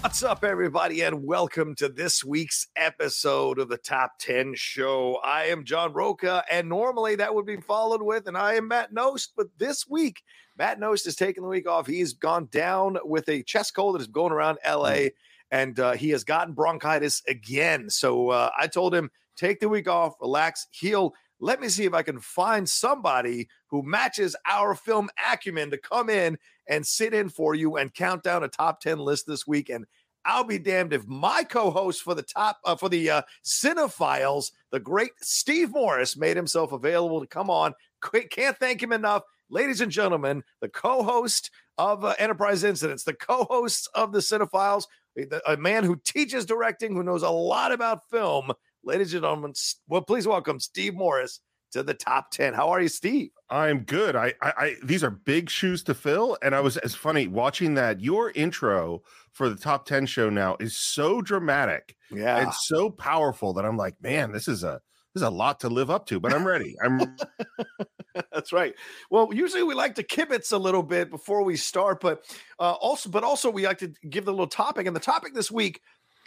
What's up, everybody, and welcome to this week's episode of the Top 10 Show. I am John Roca, and normally that would be followed with, and I am Matt Knost. But this week, Matt Knost is taking the week off. He's gone down with a chest cold that is going around LA, and uh, he has gotten bronchitis again. So uh, I told him, take the week off, relax, heal. Let me see if I can find somebody who matches our film acumen to come in and sit in for you and count down a top 10 list this week. And I'll be damned if my co-host for the top uh, for the uh, Cinephiles, the great Steve Morris, made himself available to come on. Can't thank him enough, ladies and gentlemen. The co-host of uh, Enterprise Incidents, the co-host of the Cinephiles, a man who teaches directing, who knows a lot about film. Ladies and gentlemen, well, please welcome Steve Morris to the top ten. How are you, Steve? I'm good. I, I, I, these are big shoes to fill, and I was as funny watching that. Your intro for the top ten show now is so dramatic Yeah, it's so powerful that I'm like, man, this is a this is a lot to live up to. But I'm ready. I'm That's right. Well, usually we like to kibitz a little bit before we start, but uh, also, but also we like to give the little topic. And the topic this week,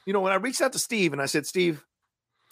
you know, when I reached out to Steve and I said, Steve,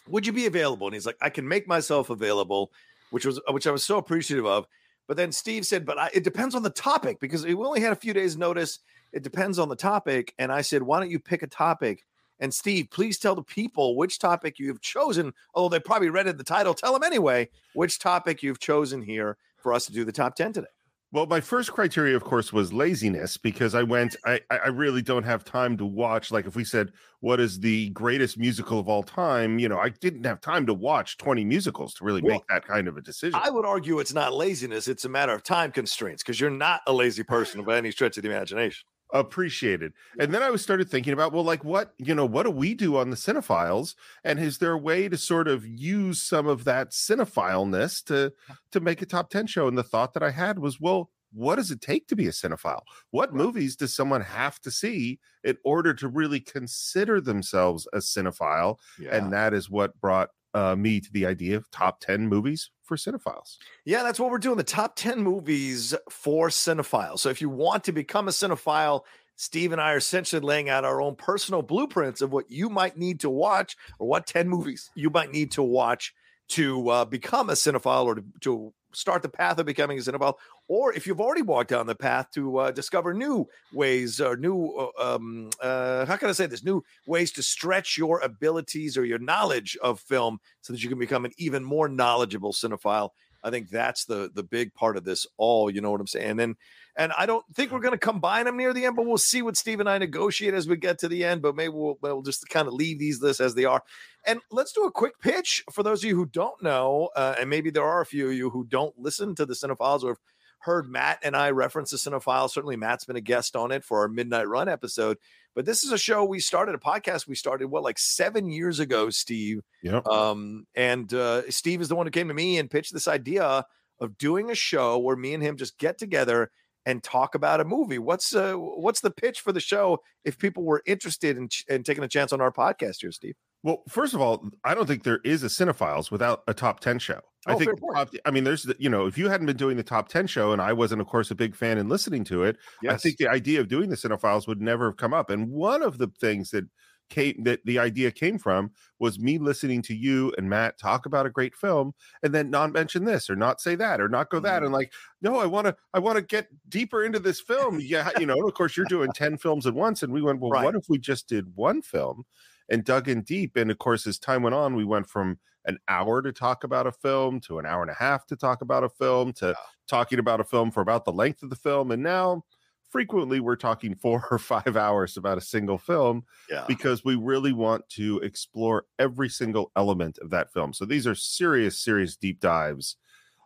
would you be available? And he's like, I can make myself available, which was which I was so appreciative of. But then Steve said, but I, it depends on the topic because we only had a few days notice. It depends on the topic. And I said, why don't you pick a topic? And Steve, please tell the people which topic you've chosen. Although they probably read it the title, tell them anyway which topic you've chosen here for us to do the top 10 today. well. My first criteria, of course, was laziness because I went. I, I I really don't have time to watch. Like if we said what is the greatest musical of all time, you know, I didn't have time to watch 20 musicals to really Well, make that kind of a decision. I would argue it's not laziness, it's a matter of time constraints because you're not a lazy person by any stretch of the imagination. Appreciated. And then i was started thinking about well like what you know what do we do on the cinephiles? And is there a way to sort of use some of that cinephileness to to make a top 10 show? And the thought that i had was well what does it take to be a cinephile? What movies does someone have to see in order to really consider themselves a cinephile? Yeah. and that is what brought uh, me to the idea of top 10 movies for cinephiles yeah, that's what we're doing the top 10 movies for cinephiles. So if you want to become a cinephile, Steve and I are essentially laying out our own personal blueprints of what you might need to watch or what 10 movies you might need to watch to uh, become a cinephile or to, to start the path of becoming a cinephile. Or if you've already walked down the path to uh, discover new ways or new, uh, um, uh, how can I say this? New ways to stretch your abilities or your knowledge of film so that you can become an even more knowledgeable cinephile. I think that's the the big part of this all. You know what I'm saying? And and I don't think we're going to combine them near the end, but we'll see what Steve and I negotiate as we get to the end. But maybe we'll, we'll just kind of leave these lists as they are. And let's do a quick pitch for those of you who don't know, uh, and maybe there are a few of you who don't listen to the Cinephiles or heard Matt and I reference the Cinephile. Certainly, Matt's been a guest on it for our Midnight Run episode. But this is a show we started, a podcast we started, what, like seven years ago, Steve? Yeah. Um, and uh, Steve is the one who came to me and pitched this idea of doing a show where me and him just get together and talk about a movie. What's uh, what's the pitch for the show if people were interested in, ch- in taking a chance on our podcast here, Steve? Well, first of all, I don't think there is a cinephiles without a top 10 show. I Oh, think fair top, I mean there's the, you know, if you hadn't been doing the top 10 show and I wasn't of course a big fan and listening to it, I think the idea of doing the cinephiles would never have come up. And one of the things that came that the idea came from was me listening to you and Matt talk about a great film and then not mention this or not say that or not go that Mhm. and like no I want to I want to get deeper into this film yeah you know of course you're doing 10 films at once and we went well Right. what if we just did one film and dug in deep and of course as time went on we went from an hour to talk about a film to an hour and a half to talk about a film to talking about a film for about the length of the film and now frequently we're talking four or five hours about a single film Yeah. because we really want to explore every single element of that film. So these are serious, serious deep dives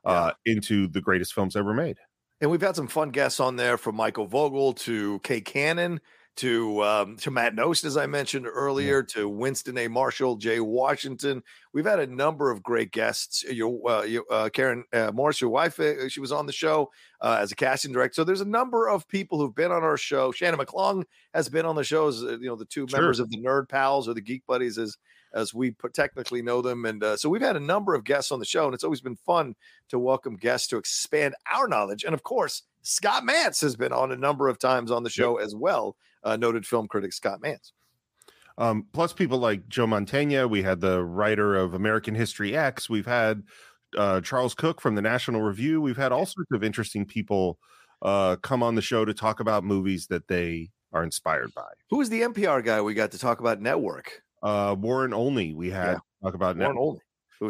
uh, into the greatest films ever made. And we've had some fun guests on there from Michael Vogel to Kay Cannon to um, to Matt Knost, as I mentioned earlier, yeah. to Winston A. Marshall, Jay Washington. We've had a number of great guests. Your, uh, your uh, Karen uh, Morris, your wife, uh, she was on the show uh, as a casting director. So there's a number of people who've been on our show. Shannon McClung has been on the show as uh, you know the two sure. members of the Nerd Pals or the Geek Buddies, as as we technically know them. And so we've had a number of guests on the show, and it's always been fun to welcome guests to expand our knowledge. And of course, Scott Mantz has been on a number of times on the show yep. as well uh, noted film critic Scott Mantz. Um, plus, people like Joe Mantegna. We had the writer of American History X. We've had uh, Charles Cooke from the National Review. We've had all sorts of interesting people uh, come on the show to talk about movies that they are inspired by. Who was the NPR guy we got to talk about network? Uh, Warren Olney. We had yeah. talk about Warren network. Olney.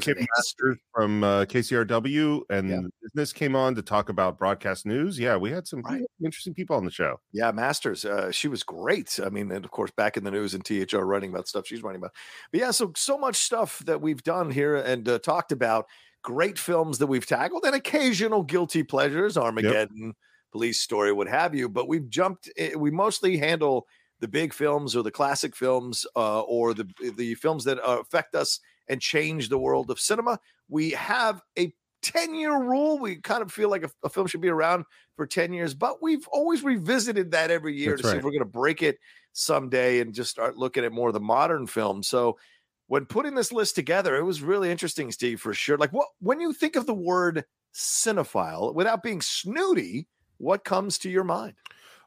Kim Masters from uh, KCRW and yeah. Business came on to talk about broadcast news. Yeah, we had some right. interesting people on the show. Yeah, Masters, uh, she was great. I mean, and of course, back in the news and THR writing about stuff she's writing about. But yeah, so so much stuff that we've done here and uh, talked about. Great films that we've tackled and occasional guilty pleasures, Armageddon, yep. Police Story, what have you. But we've jumped. Eh, we mostly handle the big films or the classic films uh, or the the films that uh, affect us and change the world of cinema. We have a 10 year rule. We kind of feel like a, a, film should be around for 10 years, but we've always revisited that every year That's to right. see if we're going to break it someday and just start looking at more of the modern films. So when putting this list together, it was really interesting, Steve, for sure. Like what when you think of the word cinephile without being snooty, what comes to your mind?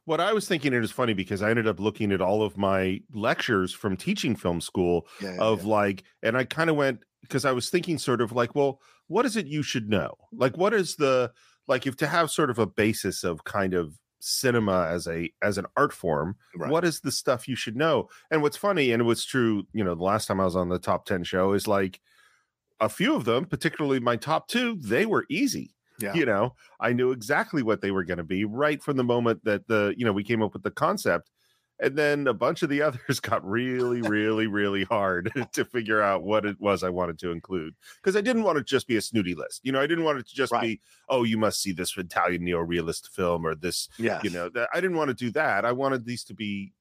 What I was thinking, it is funny because I ended up looking at all of my lectures from teaching film school yeah, yeah, of yeah. like, and I kind of went because I was thinking sort of like, well, what is it you should know? Like, what is the like if to have sort of a basis of kind of cinema as a as an art form right. what is the stuff you should know and what's funny and it was true you know the last time i was on the top 10 show is like a few of them particularly my top two they were easy yeah. You know, I knew exactly what they were going to be right from the moment that the, you know, we came up with the concept. And then a bunch of the others got really, really, really hard to figure out what it was I wanted to include. Because I didn't want it to just be a snooty list. You know, I didn't want it to just right. be, oh, you must see this Italian neo-realist film or this, yeah, you know, I didn't want to do that. I wanted these to be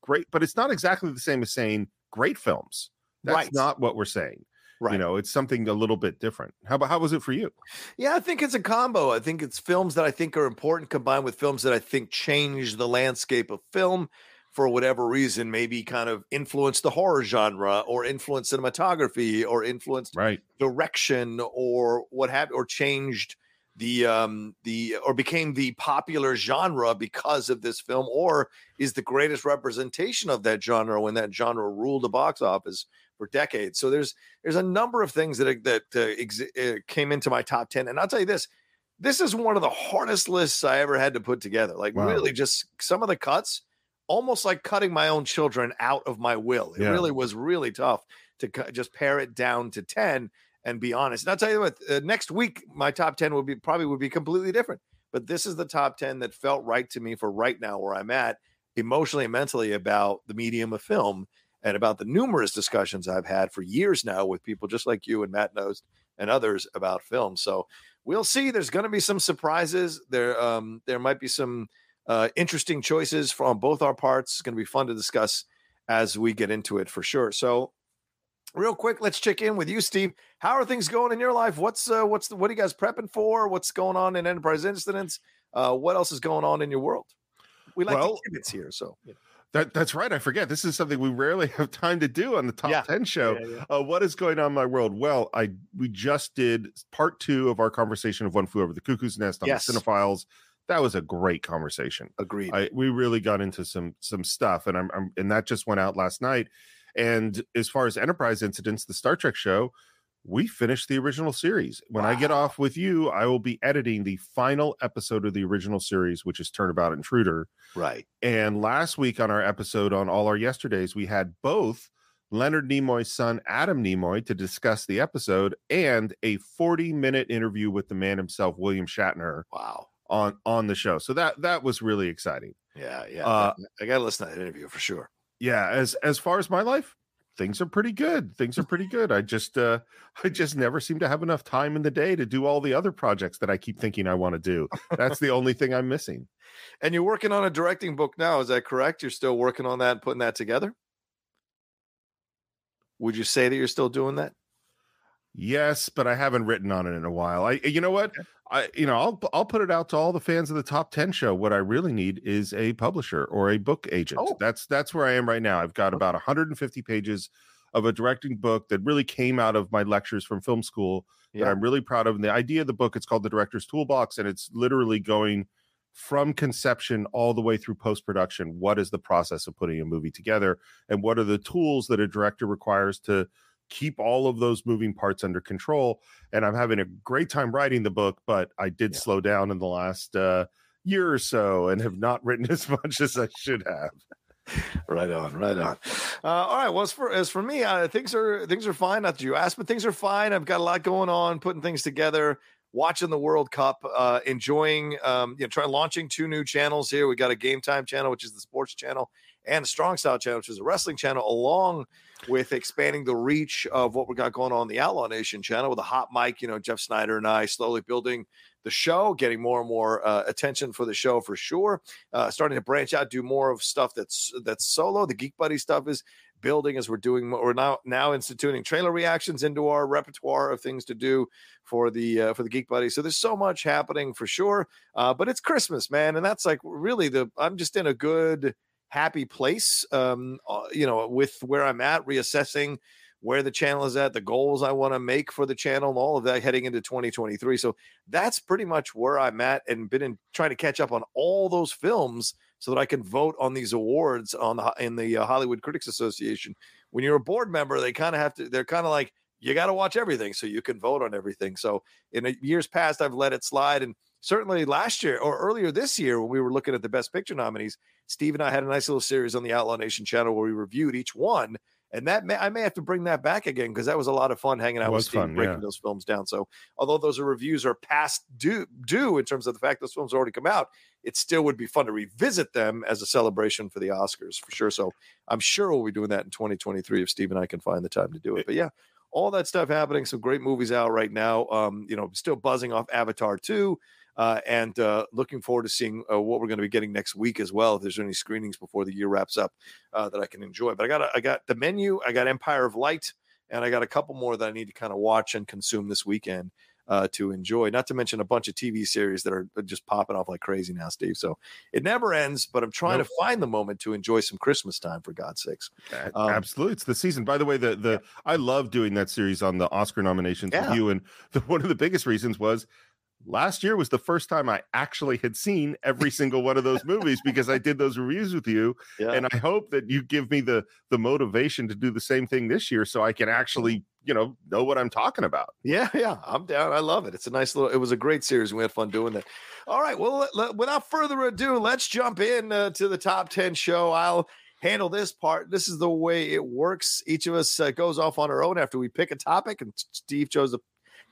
great, but it's not exactly the same as saying great films. That's right. not what we're saying. Right. You know, it's something a little bit different. How about how was it for you? Yeah, I think it's a combo. I think it's films that I think are important combined with films that I think change the landscape of film for whatever reason, maybe kind of influence the horror genre or influence cinematography or influenced right. direction or what have or changed the um the or became the popular genre because of this film or is the greatest representation of that genre when that genre ruled the box office for decades. So there's there's a number of things that that uh, ex- uh, came into my top 10 and I'll tell you this this is one of the hardest lists I ever had to put together. Like wow. really just some of the cuts almost like cutting my own children out of my will. It yeah. really was really tough to cu- just pare it down to 10 and be honest. And I'll tell you what, uh, next week my top 10 would be probably would be completely different. But this is the top 10 that felt right to me for right now where I'm at emotionally and mentally about the medium of film and about the numerous discussions I've had for years now with people just like you and Matt Knost and others about film. So we'll see. There's going to be some surprises. There, um, there might be some uh, interesting choices from both our parts. It's going to be fun to discuss as we get into it for sure. So, real quick, let's check in with you, Steve. How are things going in your life? What's uh, what's the, what are you guys prepping for? What's going on in Enterprise Incidents? Uh, what else is going on in your world? We like well, to here, so. That that's right. I forget. This is something we rarely have time to do on the top yeah. ten show. Yeah, yeah, uh, what is going on in my world? Well, I we just did part two of our conversation of One Flew Over the Cuckoo's Nest on yes. the Cinephiles. That was a great conversation. Agreed. I, we really got into some some stuff, and I'm, I'm and that just went out last night. And as far as Enterprise incidents, the Star Trek show, we finished the original series. When wow. I get off with you, I will be editing the final episode of the original series, which is Turnabout Intruder. Right. And last week on our episode on All Our Yesterdays, we had both Leonard Nimoy's son, Adam Nimoy, to discuss the episode and a 40 minute interview with the man himself, William Shatner. Wow. On on the show. So that that was really exciting. Yeah, yeah. Uh, I gotta listen to that interview for sure. Yeah. As as far as my life, things are pretty good. Things are pretty good. I just uh I just never seem to have enough time in the day to do all the other projects that I keep thinking I want to do. That's the only thing I'm missing. And you're working on a directing book now, is that correct? You're still working on that and putting that together? Would you say that you're still doing that? Yes, but I haven't written on it in a while. I you know what? I you know, I'll I'll put it out to all the fans of the top 10 show. What I really need is a publisher or a book agent. Oh. That's that's where I am right now. I've got about 150 pages of a directing book that really came out of my lectures from film school that I'm really proud of. And the idea of the book, it's called The Director's Toolbox, and it's literally going from conception all the way through post production. What is the process of putting a movie together, and what are the tools that a director requires to keep all of those moving parts under control? And I'm having a great time writing the book, but I did Yeah. slow down in the last uh, year or so and have not written as much as I should have. Right on, right on. Uh, all right. Well, as for as for me, uh, things are things are fine. Not that you asked, but things are fine. I've got a lot going on, putting things together, watching the World Cup, uh, enjoying, um, you know, trying launching two new channels here. We got a Game Time channel, which is the sports channel, and a Strong Style channel, which is a wrestling channel, along with expanding the reach of what we got going on the Outlaw Nation channel with a hot mic. You know, Jeff Snyder and I slowly building the show, getting more and more uh, attention for the show for sure uh, starting to branch out, do more of stuff that's that's solo. The Geek Buddy stuff is building as we're doing. We're now now instituting trailer reactions into our repertoire of things to do for the uh, for the Geek Buddy. So there's so much happening for sure. Uh, but it's Christmas, man, and that's like really the. I'm just in a good, happy place. Um, uh, you know, with where I'm at, reassessing where the channel is at, the goals I want to make for the channel, and all of that heading into 2023. So that's pretty much where I'm at, and been in trying to catch up on all those films so that I can vote on these awards on the in the uh, Hollywood Critics Association. When you're a board member, they kind of have to. They're kind of like you got to watch everything so you can vote on everything. So in years past, I've let it slide, and certainly last year or earlier this year when we were looking at the Best Picture nominees, Steve and I had a nice little series on the Outlaw Nation channel where we reviewed each one. And that may, I may have to bring that back again because that was a lot of fun hanging out with Steve, fun, breaking yeah. those films down. So although those reviews are past due due in terms of the fact those films already come out, it still would be fun to revisit them as a celebration for the Oscars for sure. So I'm sure we'll be doing that in 2023 if Steve and I can find the time to do it. But yeah, all that stuff happening. Some great movies out right now. Um, you know, still buzzing off Avatar 2. Uh, and uh, looking forward to seeing uh, what we're going to be getting next week as well. If there's any screenings before the year wraps up uh, that I can enjoy, but I got a, I got the menu, I got Empire of Light, and I got a couple more that I need to kind of watch and consume this weekend uh, to enjoy. Not to mention a bunch of TV series that are just popping off like crazy now, Steve. So it never ends. But I'm trying Nope. to find the moment to enjoy some Christmas time for God's sakes. Um, Absolutely, it's the season. By the way, the the I love doing that series on the Oscar nominations Yeah. with you, and the, one of the biggest reasons was last year was the first time I actually had seen every single one of those movies because I did those reviews with you, Yeah. and I hope that you give me the the motivation to do the same thing this year, so I can actually you know know what I'm talking about. Yeah, yeah, I'm down. I love it. It's a nice little. It was a great series. We had fun doing that. All right. Well, let- let- without further ado, let's jump in uh, to the top ten show. I'll handle this part. This is the way it works. Each of us uh, goes off on our own after we pick a topic, and Steve chose a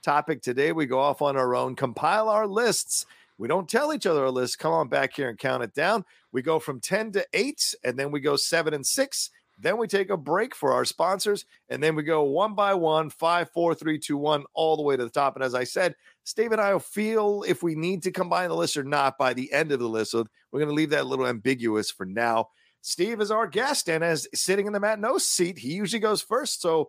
topic today. We go off on our own, compile our lists. We don't tell each other our lists. Come on back here and count it down. We go from 10 to 8, and then we go 7 and 6. Then we take a break for our sponsors, and then we go one by one, five, four, three, two, one, all the way to the top. And as I said, Steve and I will feel if we need to combine the list or not by the end of the list. So we're going to leave that a little ambiguous for now. Steve is our guest, and as sitting in the Matt Knost seat, he usually goes first. So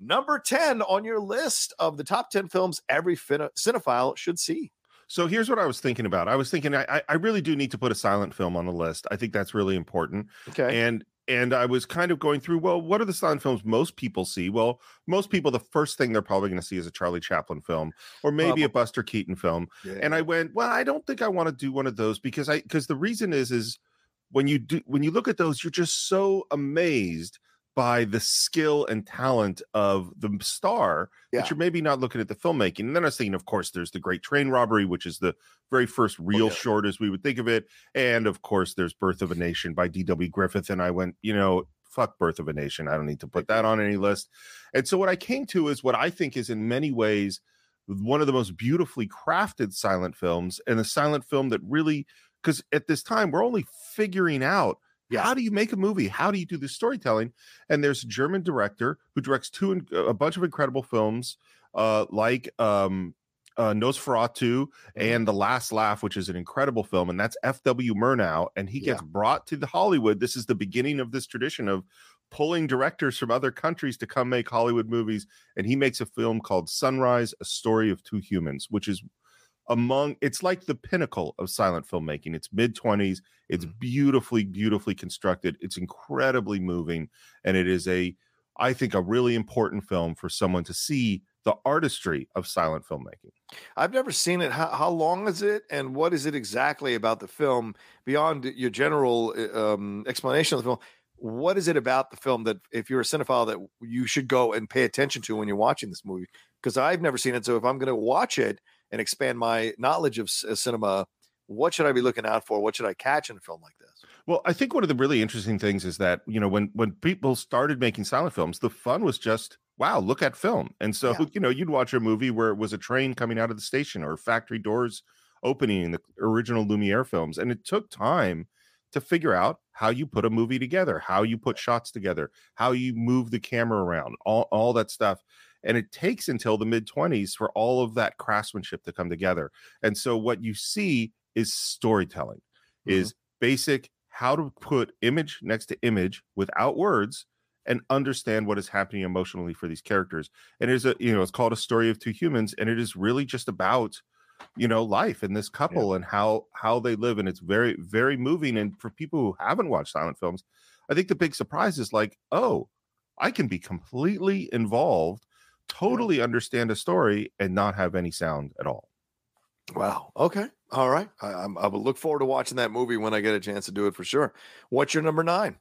number 10 on your list of the top 10 films every cinephile should see. So here's what I was thinking about. I was thinking I, I- I really do need to put a silent film on the list. I think that's really important. Okay. and and I was kind of going through, well, what are the silent films most people see? Well, most people, the first thing they're probably going to see is a Charlie Chaplin film or maybe a Buster Keaton film. And I went, well, I don't think I want to do one of those because I because the reason is is when you do when you look at those, you're just so amazed by the skill and talent of the star Yeah. that you're maybe not looking at the filmmaking. And then I was thinking, of course, there's the Great Train Robbery, which is the very first oh, real Oh, yeah. short as we would think of it. And of course, there's Birth of a Nation by D.W. Griffith. And I went, you know, fuck Birth of a Nation. I don't need to put that on any list. And so what I came to is what I think is in many ways one of the most beautifully crafted silent films and a silent film that really because at this time we're only figuring out Yeah. How do you make a movie? How do you do the storytelling? And there's a German director who directs two in- a bunch of incredible films, uh, like um, uh, Nosferatu Mm-hmm. and The Last Laugh, which is an incredible film, and that's F.W. Murnau, and he gets brought to the Hollywood. This is the beginning of this tradition of pulling directors from other countries to come make Hollywood movies, and he makes a film called Sunrise: A Story of Two Humans, which is among it's like the pinnacle of silent filmmaking. It's mid 20s, it's Mhm. beautifully beautifully constructed. It's incredibly moving and it is a I think a really important film for someone to see the artistry of silent filmmaking. I've never seen it. How, how long is it, and what is it exactly about the film beyond your general uh, um, explanation of the film? What is it about the film that, if you're a cinephile, that you should go and pay attention to when you're watching this movie? Because I've never seen it. So if I'm going to watch it and expand my knowledge of c- uh, cinema, what should I be looking out for? What should I catch in a film like this? Well, I think one of the really interesting things is that, you know, when when people started making silent films, the fun was just wow, look at film. And so, Yeah. you know, you'd watch a movie where it was a train coming out of the station or factory doors opening in the original Lumiere films. And it took time to figure out how you put a movie together, how you put shots together, how you move the camera around, all, all that stuff. And it takes until the mid 20s for all of that craftsmanship to come together. And so what you see is storytelling, mm-hmm. is basic how to put image next to image without words and understand what is happening emotionally for these characters. And it is a, you know, it's called a story of two humans, and it is really just about, you know, life and this couple and how how they live. And it's very, very moving. And for people who haven't watched silent films, I think the big surprise is like, oh, I can be completely involved, totally understand a story, and not have any sound at all. Wow. Okay. All right. I, I'm, I will look forward to watching that movie when I get a chance to do it for sure. What's your number nine?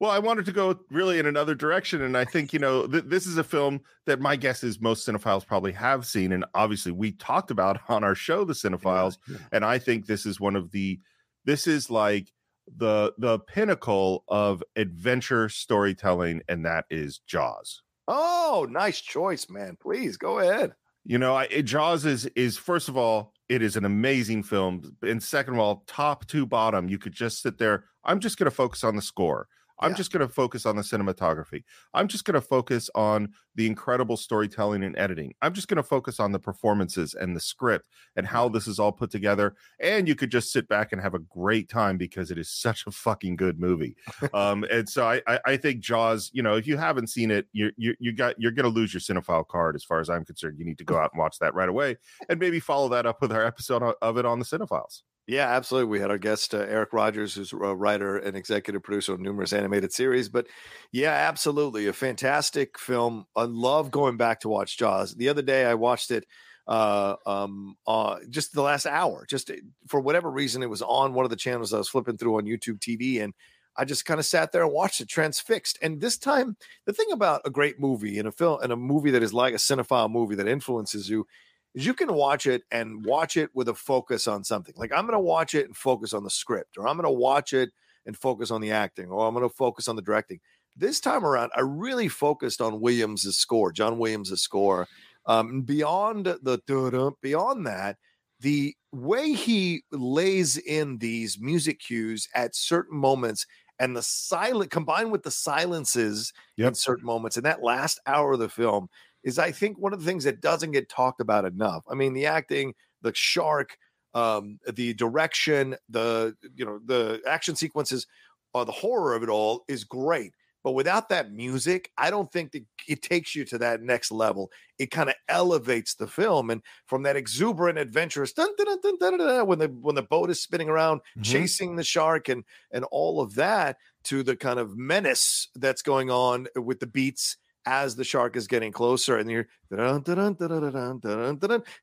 Well, I wanted to go really in another direction, and I think you know th- this is a film that my guess is most cinephiles probably have seen, and obviously we talked about on our show, the cinephiles, and I think this is one of the, this is like the the pinnacle of adventure storytelling, and that is Jaws. Oh, nice choice, man. Please go ahead. You know, I, it- Jaws is is first of all, it is an amazing film, and second of all, top to bottom, you could just sit there. I'm just going to focus on the score. I'm Yeah. just going to focus on the cinematography. I'm just going to focus on the incredible storytelling and editing. I'm just going to focus on the performances and the script and how this is all put together. And you could just sit back and have a great time because it is such a fucking good movie. um, and so I, I, I think Jaws. You know, if you haven't seen it, you you you got you're going to lose your cinephile card. As far as I'm concerned, you need to go out and watch that right away, and maybe follow that up with our episode of it on the cinephiles. Yeah, absolutely. We had our guest, uh, Eric Rogers, who's a writer and executive producer of numerous animated series. But yeah, absolutely. A fantastic film. I love going back to watch Jaws. The other day, I watched it uh um uh just the last hour just uh, for whatever reason it was on one of the channels i was flipping through on youtube tv and i just kind of sat there and watched it transfixed and this time the thing about a great movie and a film and a movie that is like a cinephile movie that influences you is you can watch it and watch it with a focus on something. Like I'm going to watch it and focus on the script, or I'm going to watch it and focus on the acting, or I'm going to focus on the directing. This time around, I really focused on Williams' score, John Williams' score. Um, beyond the beyond that, the way he lays in these music cues at certain moments and the silent combined with the silences in certain moments in that last hour of the film is I think one of the things that doesn't get talked about enough. I mean, the acting, the shark, um, the direction, the you know, the action sequences, uh, the horror of it all is great. But without that music, I don't think that it takes you to that next level. It kind of elevates the film, and from that exuberant, adventurous dun, dun, dun, when the when the boat is spinning around, Mhm. chasing the shark, and and all of that to the kind of menace that's going on with the beats as the shark is getting closer and you're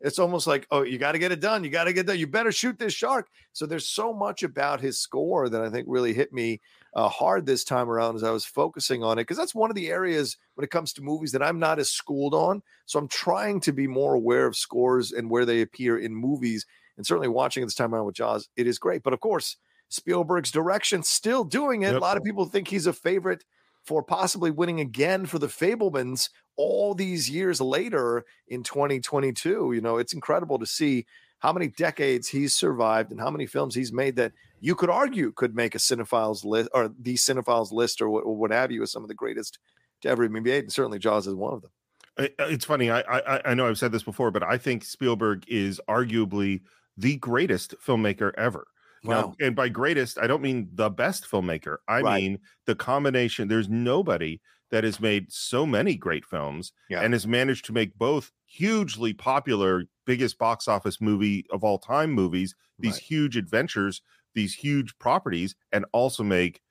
it's almost like oh you got to get it done you got to get done you better shoot this shark so there's so much about his score that i think really hit me uh, hard this time around as i was focusing on it because that's one of the areas when it comes to movies that i'm not as schooled on so i'm trying to be more aware of scores and where they appear in movies and certainly watching this time around with jaws it is great but of course spielberg's direction still doing it yep. a lot of people think he's a favorite for possibly winning again for the Fabelmans all these years later in 2022. You know, it's incredible to see how many decades he's survived and how many films he's made that you could argue could make a cinephiles list or the cinephiles list or what, or what have you as some of the greatest to ever be made. And certainly Jaws is one of them. Uh, uh, it's funny. I, I I know I've said this before, but I think Spielberg is arguably the greatest filmmaker ever. Wow. Now, and by greatest, I don't mean the best filmmaker. I Right. mean the combination. There's nobody that has made so many great films Yeah. and has managed to make both hugely popular, biggest box office movie of all time movies, these Right. huge adventures, these huge properties, and also make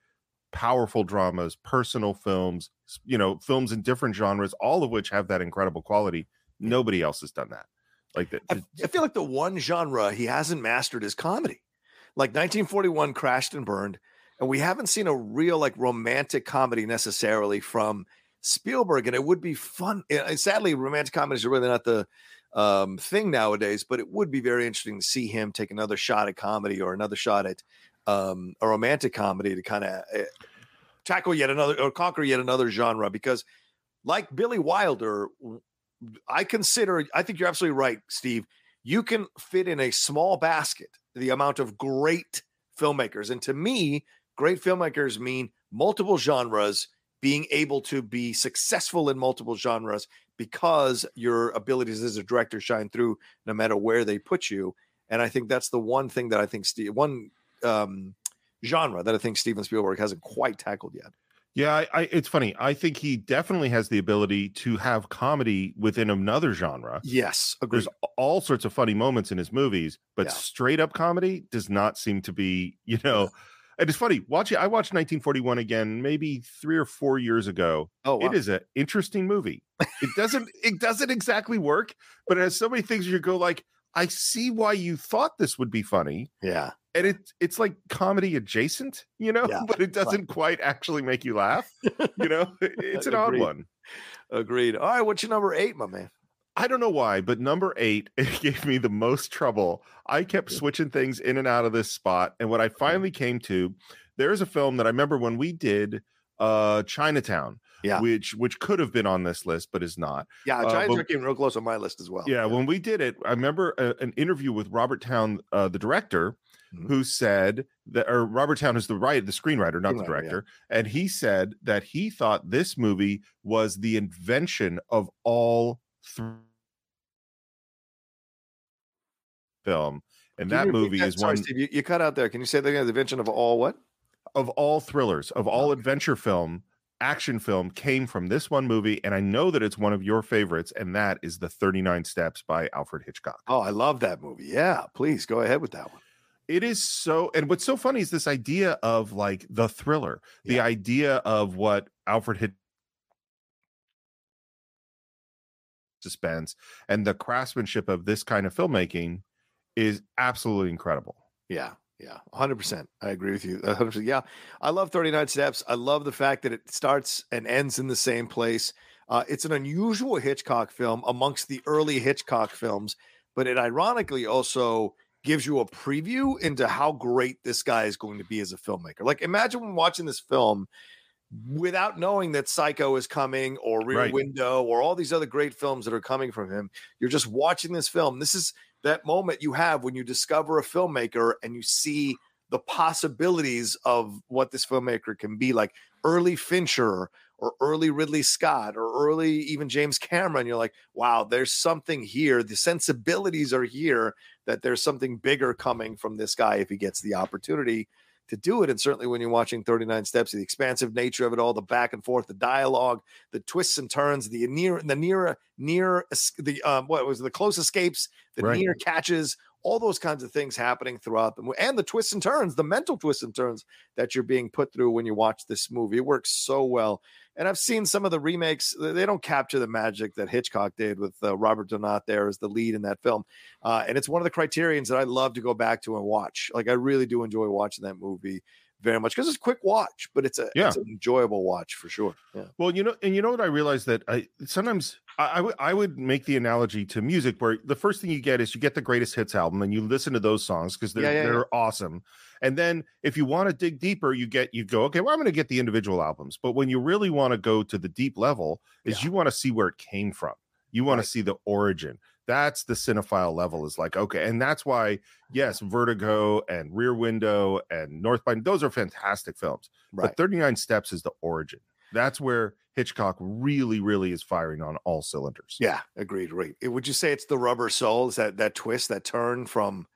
powerful dramas, personal films, you know, films in different genres, all of which have that incredible quality. Nobody else has done that. Like that. I, I feel like the one genre he hasn't mastered is comedy. Like 1941 crashed and burned, and we haven't seen a real like romantic comedy necessarily from Spielberg. And it would be fun. and sadly, romantic comedies are really not the um, thing nowadays, but it would be very interesting to see him take another shot at comedy or another shot at um, a romantic comedy to kind of uh, tackle yet another or conquer yet another genre. Because, like Billy Wilder, I consider, I think you're absolutely right, Steve. You can fit in a small basket the amount of great filmmakers. And to me, great filmmakers mean multiple genres, being able to be successful in multiple genres because your abilities as a director shine through no matter where they put you. And I think that's the one thing that I think Steve, one um, genre that I think Steven Spielberg hasn't quite tackled yet. Yeah, I, I, it's funny. I think he definitely has the ability to have comedy within another genre. Yes, agreed. There's all sorts of funny moments in his movies, but Yeah. straight up comedy does not seem to be, you know. And it's funny, watch it. I watched 1941 again, maybe three or four years ago. Oh, wow. It is an interesting movie. It doesn't, it doesn't exactly work, but it has so many things you go like, I see why you thought this would be funny. Yeah. And it it's like comedy adjacent, you know, Yeah, but it doesn't quite actually make you laugh. You know, it's an odd one. Agreed. All right. What's your number eight, my man? I don't know why, but number eight it gave me the most trouble. I kept switching things in and out of this spot, and what I finally came to, there's a film that I remember when we did uh Chinatown, Yeah. which which could have been on this list but is not. Yeah. Uh, Giants but- are came real close on my list as well. yeah, when we did it, I remember a, an interview with Robert Towne, uh, the director, Mhm. who said that, or Robert Towne is the right, the screenwriter, not the Screenwriter, yeah. director, and he said that he thought this movie was the invention of all three film, and Can that movie that? is Sorry, one Steve, you, you cut out there. Can you say that again? The invention of all what? of all thrillers, of all adventure film. Action film came from this one movie, and I know that it's one of your favorites, and that is the 39 Steps by Alfred Hitchcock. Oh, I love that movie. Yeah, please go ahead with that one. It is so and what's so funny is this idea of like the thriller the idea of what alfred hit suspense and the craftsmanship of this kind of filmmaking is absolutely incredible Yeah, yeah, 100%. I agree with you. 100%. Yeah, I love 39 Steps. I love the fact that it starts and ends in the same place. Uh, it's an unusual Hitchcock film amongst the early Hitchcock films, but it ironically also gives you a preview into how great this guy is going to be as a filmmaker. Like, imagine watching this film without knowing that Psycho is coming or Rear Right. Window or all these other great films that are coming from him. You're just watching this film. This is that moment you have when you discover a filmmaker and you see the possibilities of what this filmmaker can be like early Fincher or early Ridley Scott or early even James Cameron. You're like, wow, there's something here. The sensibilities are here that there's something bigger coming from this guy if he gets the opportunity to do it. And certainly when you're watching 39 Steps, the expansive nature of it all, the back and forth, the dialogue, the twists and turns, the near, the near, near, the um, what was it, the close escapes, the Right. near catches, all those kinds of things happening throughout them, and the twists and turns, the mental twists and turns that you're being put through when you watch this movie. It works so well. And I've seen some of the remakes; they they don't capture the magic that Hitchcock did with uh, Robert Donat there as the lead in that film. Uh, and it's one of the criterions that I love to go back to and watch. Like I really do enjoy watching that movie very much because it's a quick watch, but it's a Yeah. it's an enjoyable watch for sure. Yeah. Well, you know, and you know what I realized that I sometimes I, I would I would make the analogy to music where the first thing you get is you get the greatest hits album and you listen to those songs because they're Yeah, yeah, they're awesome. And then if you want to dig deeper, you get you go, okay, well, I'm gonna get the individual albums. But when you really want to go to the deep level, is you want to see where it came from. You want Right. to see the origin. That's the cinephile level is like, okay. And that's why, yes, Vertigo and Rear Window and North by those are fantastic films. Right. But 39 Steps is the origin. That's where Hitchcock really, really is firing on all cylinders. Yeah, agreed. Right. Eh, would you say it's the rubber soul? Is that that twist, that turn from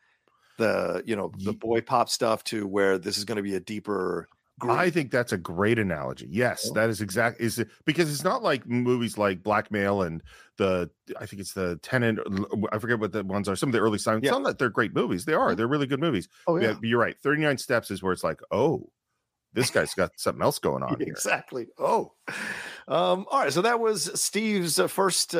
the you know the boy pop stuff to where this is going to be a deeper? I think that's a great analogy. Yes, Yeah. that is exact. Is it because it's not like movies like Blackmail and the I think it's the Tenant. I forget what the ones are. Some of the early signs. Yeah. That they're great movies. They are. They're really good movies. Oh Yeah, but you're right. 39 Steps is where it's like, oh, this guy's got something else going on here. exactly. Oh, um, all right. So that was Steve's uh, first uh,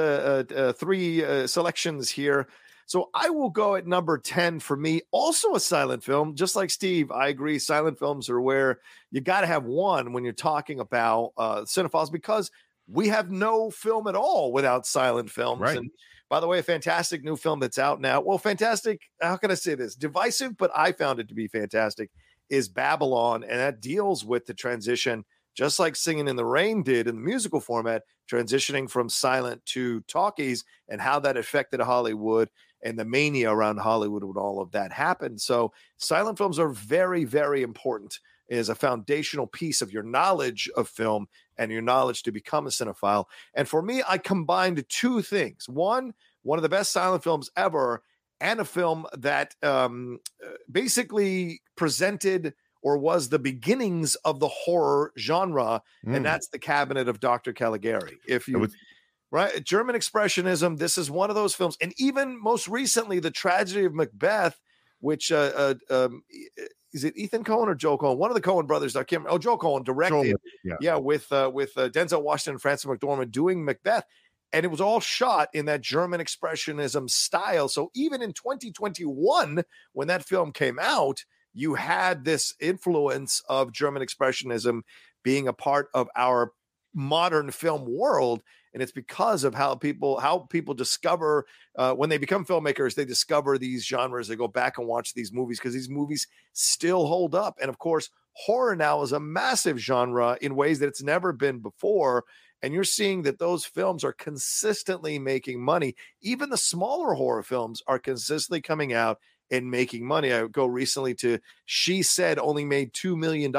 uh, uh, three uh, selections here. So I will go at number 10 for me. Also a silent film, just like Steve. I agree. Silent films are where you got to have one when you're talking about uh, cinephiles because we have no film at all without silent films. Right. And by the way, a fantastic new film that's out now. Well, fantastic. How can I say this? Divisive, but I found it to be fantastic. Is Babylon, and that deals with the transition, just like Singing in the Rain did in the musical format, transitioning from silent to talkies, and how that affected Hollywood and the mania around Hollywood when all of that happened. So, silent films are very, very important. It is a foundational piece of your knowledge of film and your knowledge to become a cinephile. And for me, I combined two things. One, one of the best silent films ever, and a film that um, uh, basically presented or was the beginnings of the horror genre, Mm. and that's the Cabinet of Dr. Caligari. If you was- right, German expressionism, this is one of those films, and even most recently, the tragedy of Macbeth, which uh, uh, um, is it Ethan Coen or Joe Coen? One of the Coen brothers. I can't. remember. Oh, Joe Coen directed Joel, yeah. yeah, with uh, with uh, Denzel Washington and Frances McDormand doing Macbeth, and it was all shot in that German expressionism style. So even in 2021, when that film came out, you had this influence of German expressionism being a part of our modern film world and it's because of how people how people discover uh, when they become filmmakers they discover these genres they go back and watch these movies because these movies still hold up and of course horror now is a massive genre in ways that it's never been before and you're seeing that those films are consistently making money. Even the smaller horror films are consistently coming out and making money i go recently to she said only made $2 million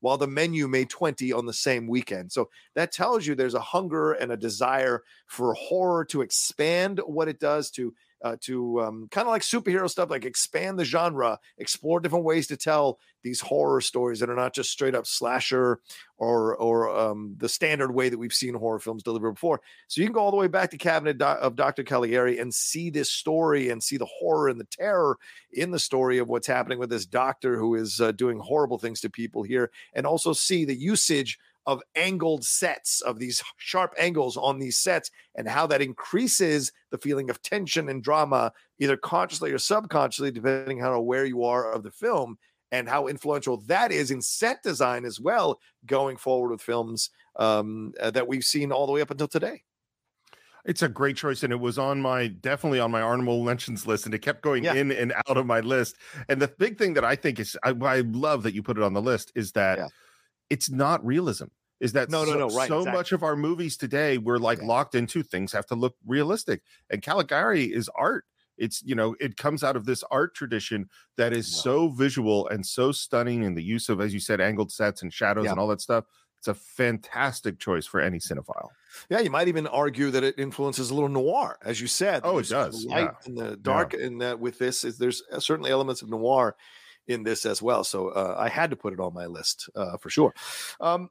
while the menu made 20 on the same weekend. So that tells you there's a hunger and a desire for horror to expand what it does to uh, to um, kind of like superhero stuff, like expand the genre, explore different ways to tell these horror stories that are not just straight up slasher or or um, the standard way that we've seen horror films delivered before. So you can go all the way back to Cabinet of Dr. Caligari and see this story and see the horror and the terror in the story of what's happening with this doctor who is uh, doing horrible things to people here, and also see the usage of angled sets of these sharp angles on these sets and how that increases the feeling of tension and drama either consciously or subconsciously depending on how aware you are of the film and how influential that is in set design as well going forward with films um, uh, that we've seen all the way up until today It's a great choice, and it was on my definitely on my honorable mentions list, and it kept going Yeah. in and out of my list. And the big thing that I think is, I, I love that you put it on the list, is that Yeah. It's not realism. Is that No, no, so, no, right, so exactly. much of our movies today we're like Yeah. locked into things have to look realistic, and Caligari is art. It's you know it comes out of this art tradition that is Yeah. so visual and so stunning in the use of, as you said, angled sets and shadows Yeah. and all that stuff. It's a fantastic choice for any cinephile. Yeah, you might even argue that it influences a little noir, as you said. Oh, it does, The light yeah. and the dark, and that with this is there's uh, certainly elements of noir in this as well. So uh, I had to put it on my list uh, for sure. Um,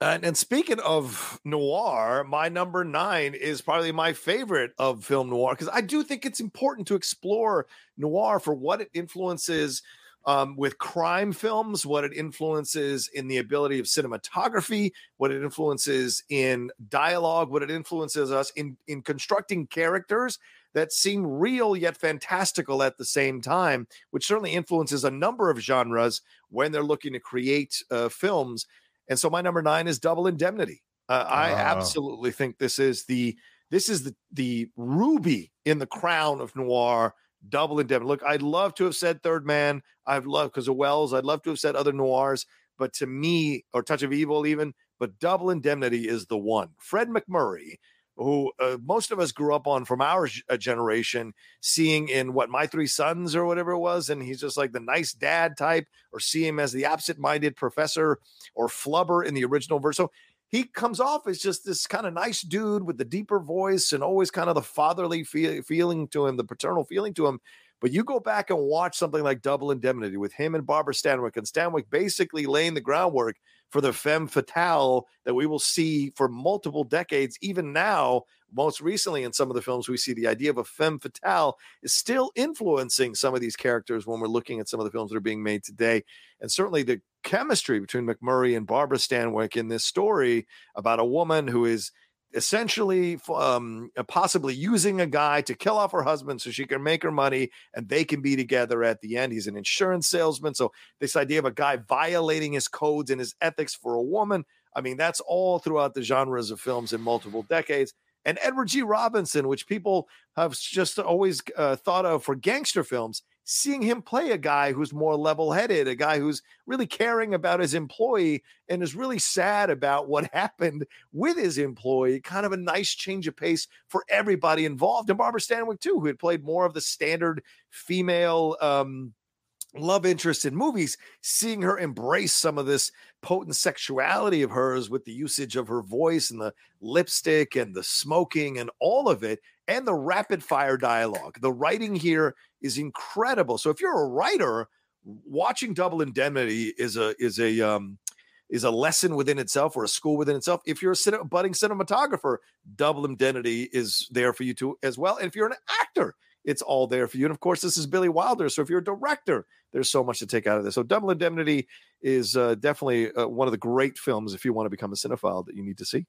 and, and speaking of noir, my number nine is probably my favorite of film noir because I do think it's important to explore noir for what it influences um, with crime films, what it influences in the ability of cinematography, what it influences in dialogue, what it influences us in in constructing characters that seem real yet fantastical at the same time, which certainly influences a number of genres when they're looking to create uh, films. And so my number nine is Double Indemnity. Uh, I Ah. absolutely think this is the this is the the ruby in the crown of noir. Double Indemnity. Look, I'd love to have said Third Man. I've loved because of Welles. I'd love to have said other noirs, but to me, or Touch of Evil even. But Double Indemnity is the one. Fred MacMurray who uh, most of us grew up on from our uh, generation, seeing in what my three sons or whatever it was, and he's just like the nice dad type, or see him as the absent-minded professor or flubber in the original verse. So he comes off as just this kind of nice dude with the deeper voice and always kind of the fatherly feel, feeling to him, the paternal feeling to him. But you go back and watch something like Double Indemnity with him and Barbara Stanwyck, and Stanwyck basically laying the groundwork for the femme fatale that we will see for multiple decades. Even now, most recently in some of the films, we see the idea of a femme fatale is still influencing some of these characters when we're looking at some of the films that are being made today. And certainly the chemistry between MacMurray and Barbara Stanwyck in this story about a woman who is essentially um, uh, possibly using a guy to kill off her husband so she can make her money and they can be together at the end. He's an insurance salesman. So, this idea of a guy violating his codes and his ethics for a woman, I mean, that's all throughout the genres of films in multiple decades. And Edward G. Robinson, which people have just always uh, thought of for gangster films, seeing him play a guy who's more level headed, a guy who's really caring about his employee and is really sad about what happened with his employee. Kind of a nice change of pace for everybody involved. And Barbara Stanwyck, too, who had played more of the standard female. Um, love interest in movies, seeing her embrace some of this potent sexuality of hers with the usage of her voice and the lipstick and the smoking and all of it, and the rapid fire dialogue. The writing here is incredible. So if you're a writer, watching Double Indemnity is a is a um is a lesson within itself or a school within itself. If you're a cin- budding cinematographer, Double Indemnity is there for you too as well. And if you're an actor, it's all there for you. And of course, this is Billy Wilder. So if you're a director, there's so much to take out of this. So Double Indemnity is uh, definitely uh, one of the great films if you want to become a cinephile that you need to see.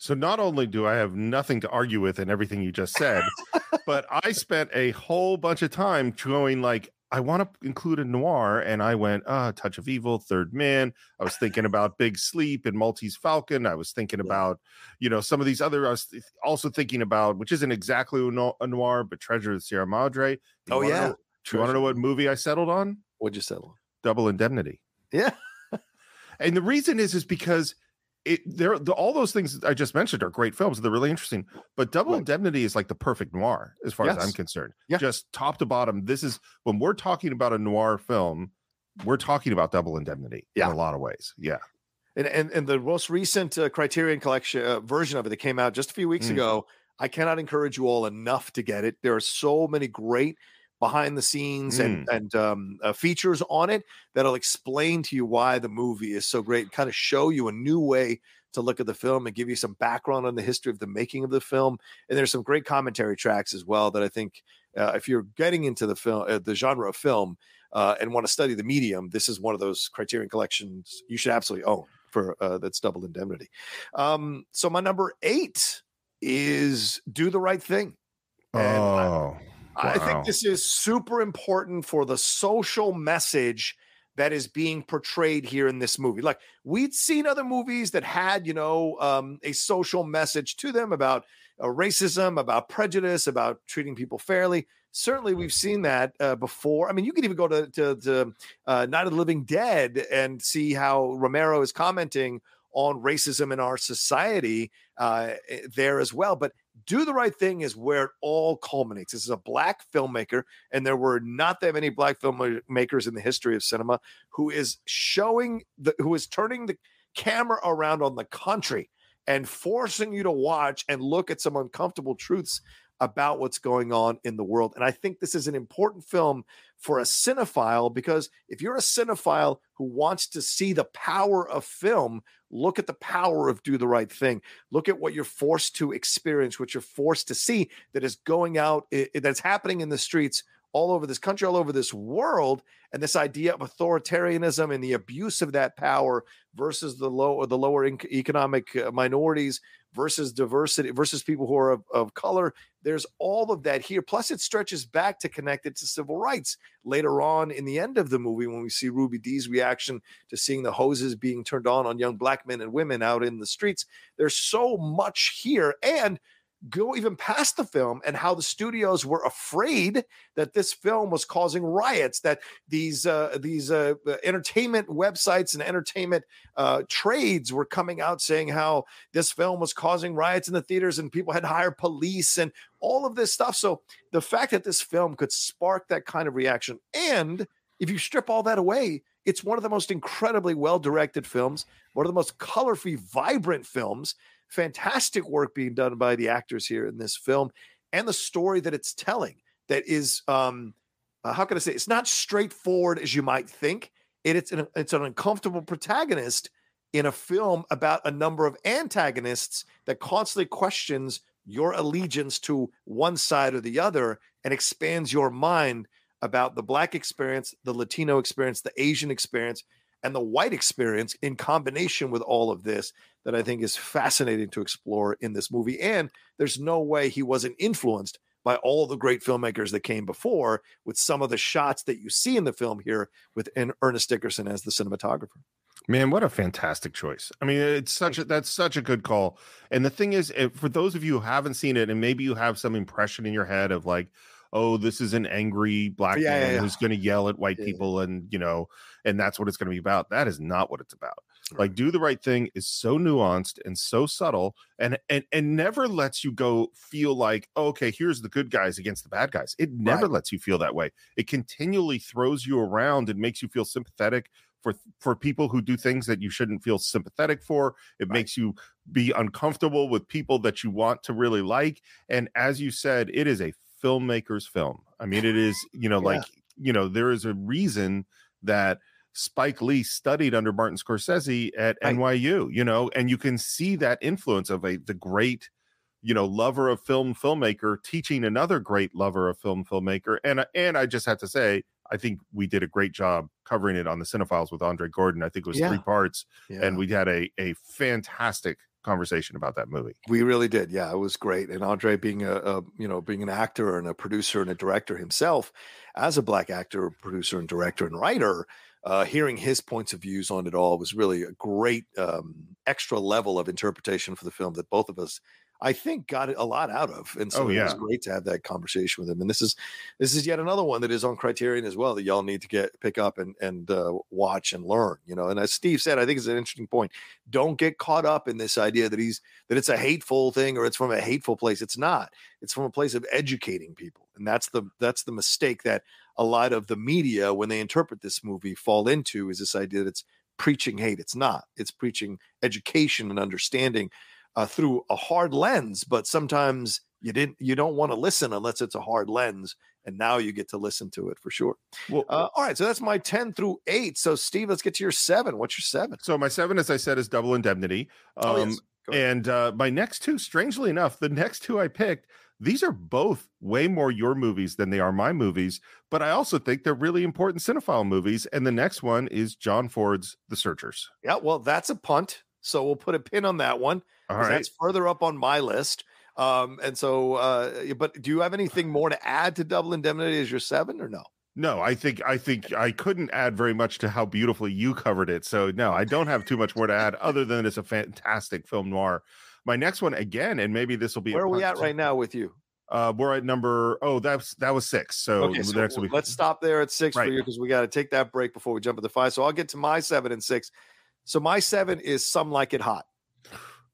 So not only do I have nothing to argue with in everything you just said, but I spent a whole bunch of time going like, I want to include a noir, and I went, ah, Touch of Evil, Third Man. I was thinking about Big Sleep and Maltese Falcon. I was thinking about, you know, some of these other. I was also thinking about, which isn't exactly a noir, but Treasure of Sierra Madre. You oh yeah. Know, you want to know what movie I settled on? What'd you settle on? Double Indemnity. Yeah. and the reason is, is because it there the, all those things I just mentioned are great films. They're really interesting. But Double right. Indemnity is like the perfect noir as far yes. as I'm concerned. Yeah. Just top to bottom. This is when we're talking about a noir film, we're talking about Double Indemnity yeah. in a lot of ways. Yeah. And and, and the most recent uh, Criterion Collection uh, version of it that came out just a few weeks mm. ago, I cannot encourage you all enough to get it. There are so many great behind the scenes mm. and and um, uh, features on it that'll explain to you why the movie is so great. Kind of show you a new way to look at the film and give you some background on the history of the making of the film. And there's some great commentary tracks as well that I think uh, if you're getting into the film, uh, the genre of film, uh, and want to study the medium, this is one of those Criterion collections you should absolutely own for uh, that's double indemnity. Um, so my number eight is do the right thing. And oh. I think this is super important for the social message that is being portrayed here in this movie. Like we'd seen other movies that had, you know, um, a social message to them about uh, racism, about prejudice, about treating people fairly. Certainly, we've seen that uh, before. I mean, you can even go to, to, to uh, Night of the Living Dead and see how Romero is commenting on racism in our society uh, eh, there as well. But do the right thing is where it all culminates. This is a black filmmaker, and there were not that many black filmmakers in the history of cinema who is showing the who is turning the camera around on the country and forcing you to watch and look at some uncomfortable truths about what's going on in the world. And I think this is an important film for a cinephile because if you're a cinephile who wants to see the power of film, look at the power of do the right thing. Look at what you're forced to experience, what you're forced to see that is going out, that's happening in the streets all over this country, all over this world, and this idea of authoritarianism and the abuse of that power versus the low or the lower economic uh, minorities versus diversity versus people who are of, of, color. There's all of that here. Plus, it stretches back to connect it to civil rights later on in the end of the movie when we see Ruby Dee's reaction to seeing the hoses being turned on on young black men and women out in the streets. There's so much here. And go even past the film and how the studios were afraid that this film was causing riots that these uh, these uh, entertainment websites and entertainment uh, trades were coming out saying how this film was causing riots in the theaters and people had hired police and all of this stuff. So the fact that this film could spark that kind of reaction and if you strip all that away it's one of the most incredibly well directed films one of the most colorfully vibrant films fantastic work being done by the actors here in this film and the story that it's telling that is um uh, how can i say it's not straightforward as you might think. It, it's an it's an uncomfortable protagonist in a film about a number of antagonists that constantly questions your allegiance to one side or the other and expands your mind about the black experience the latino experience the asian experience and the white experience in combination with all of this that I think is fascinating to explore in this movie. And there's no way he wasn't influenced by all the great filmmakers that came before with some of the shots that you see in the film here with Ernest Dickerson as the cinematographer. Man, what a fantastic choice. I mean, it's such a that's such a good call. And the thing is, for those of you who haven't seen it and maybe you have some impression in your head of like, oh, this is an angry black yeah, man yeah, yeah. who's going to yell at white people and, you know, and that's what it's going to be about. That is not what it's about. Like do the right thing is so nuanced and so subtle and and and never lets you go feel like, oh, okay, here's the good guys against the bad guys. It never right. lets you feel that way. It continually throws you around and makes you feel sympathetic for for people who do things that you shouldn't feel sympathetic for. It right. makes you be uncomfortable with people that you want to really like. And as you said, it is a filmmaker's film. I mean, it is, you know, yeah. like, you know, there is a reason that Spike Lee studied under Martin Scorsese at right. NYU, you know, and you can see that influence of a the great, you know, lover of film filmmaker teaching another great lover of film filmmaker. And and I just have to say, I think we did a great job covering it on the Cinephiles with Andre Gordon. I think it was yeah. three parts, yeah. and we had a a fantastic conversation about that movie. We really did. Yeah, it was great. And Andre being a, a, you know, being an actor and a producer and a director himself, as a black actor, producer and director and writer, uh, hearing his points of views on it all was really a great um, extra level of interpretation for the film that both of us I think got a lot out of. And so oh, yeah. it was great to have that conversation with him. And this is this is yet another one that is on Criterion as well that y'all need to get pick up and and uh, watch and learn. You know, and as Steve said, I think it's an interesting point. Don't get caught up in this idea that he's that it's a hateful thing or it's from a hateful place. It's not. It's from a place of educating people, and that's the that's the mistake that a lot of the media when they interpret this movie fall into is this idea that it's preaching hate. It's not. It's preaching education and understanding uh, through a hard lens, but sometimes you didn't you don't want to listen unless it's a hard lens and now you get to listen to it for sure well, uh, all right so that's my 10 through 8 so steve let's get to your 7 what's your 7 so my 7 as i said is double indemnity um, oh, yes. Um, and uh, my next two strangely enough the next two i picked these are both way more your movies than they are my movies but i also think they're really important cinephile movies and the next one is john ford's the searchers yeah well that's a punt so we'll put a pin on that one all right. That's further up on my list. Um, and so, uh, but do you have anything more to add to Double Indemnity as your seven or no? No, I think I think I couldn't add very much to how beautifully you covered it. So no, I don't have too much more to add other than it's a fantastic film noir. My next one again, and maybe this will be where are we at right now with you? Uh, we're at number oh that's that was six. So, okay, so let's stop there at six right. for you because we got to take that break before we jump into five. So I'll get to my seven and six. So my seven is some like it hot.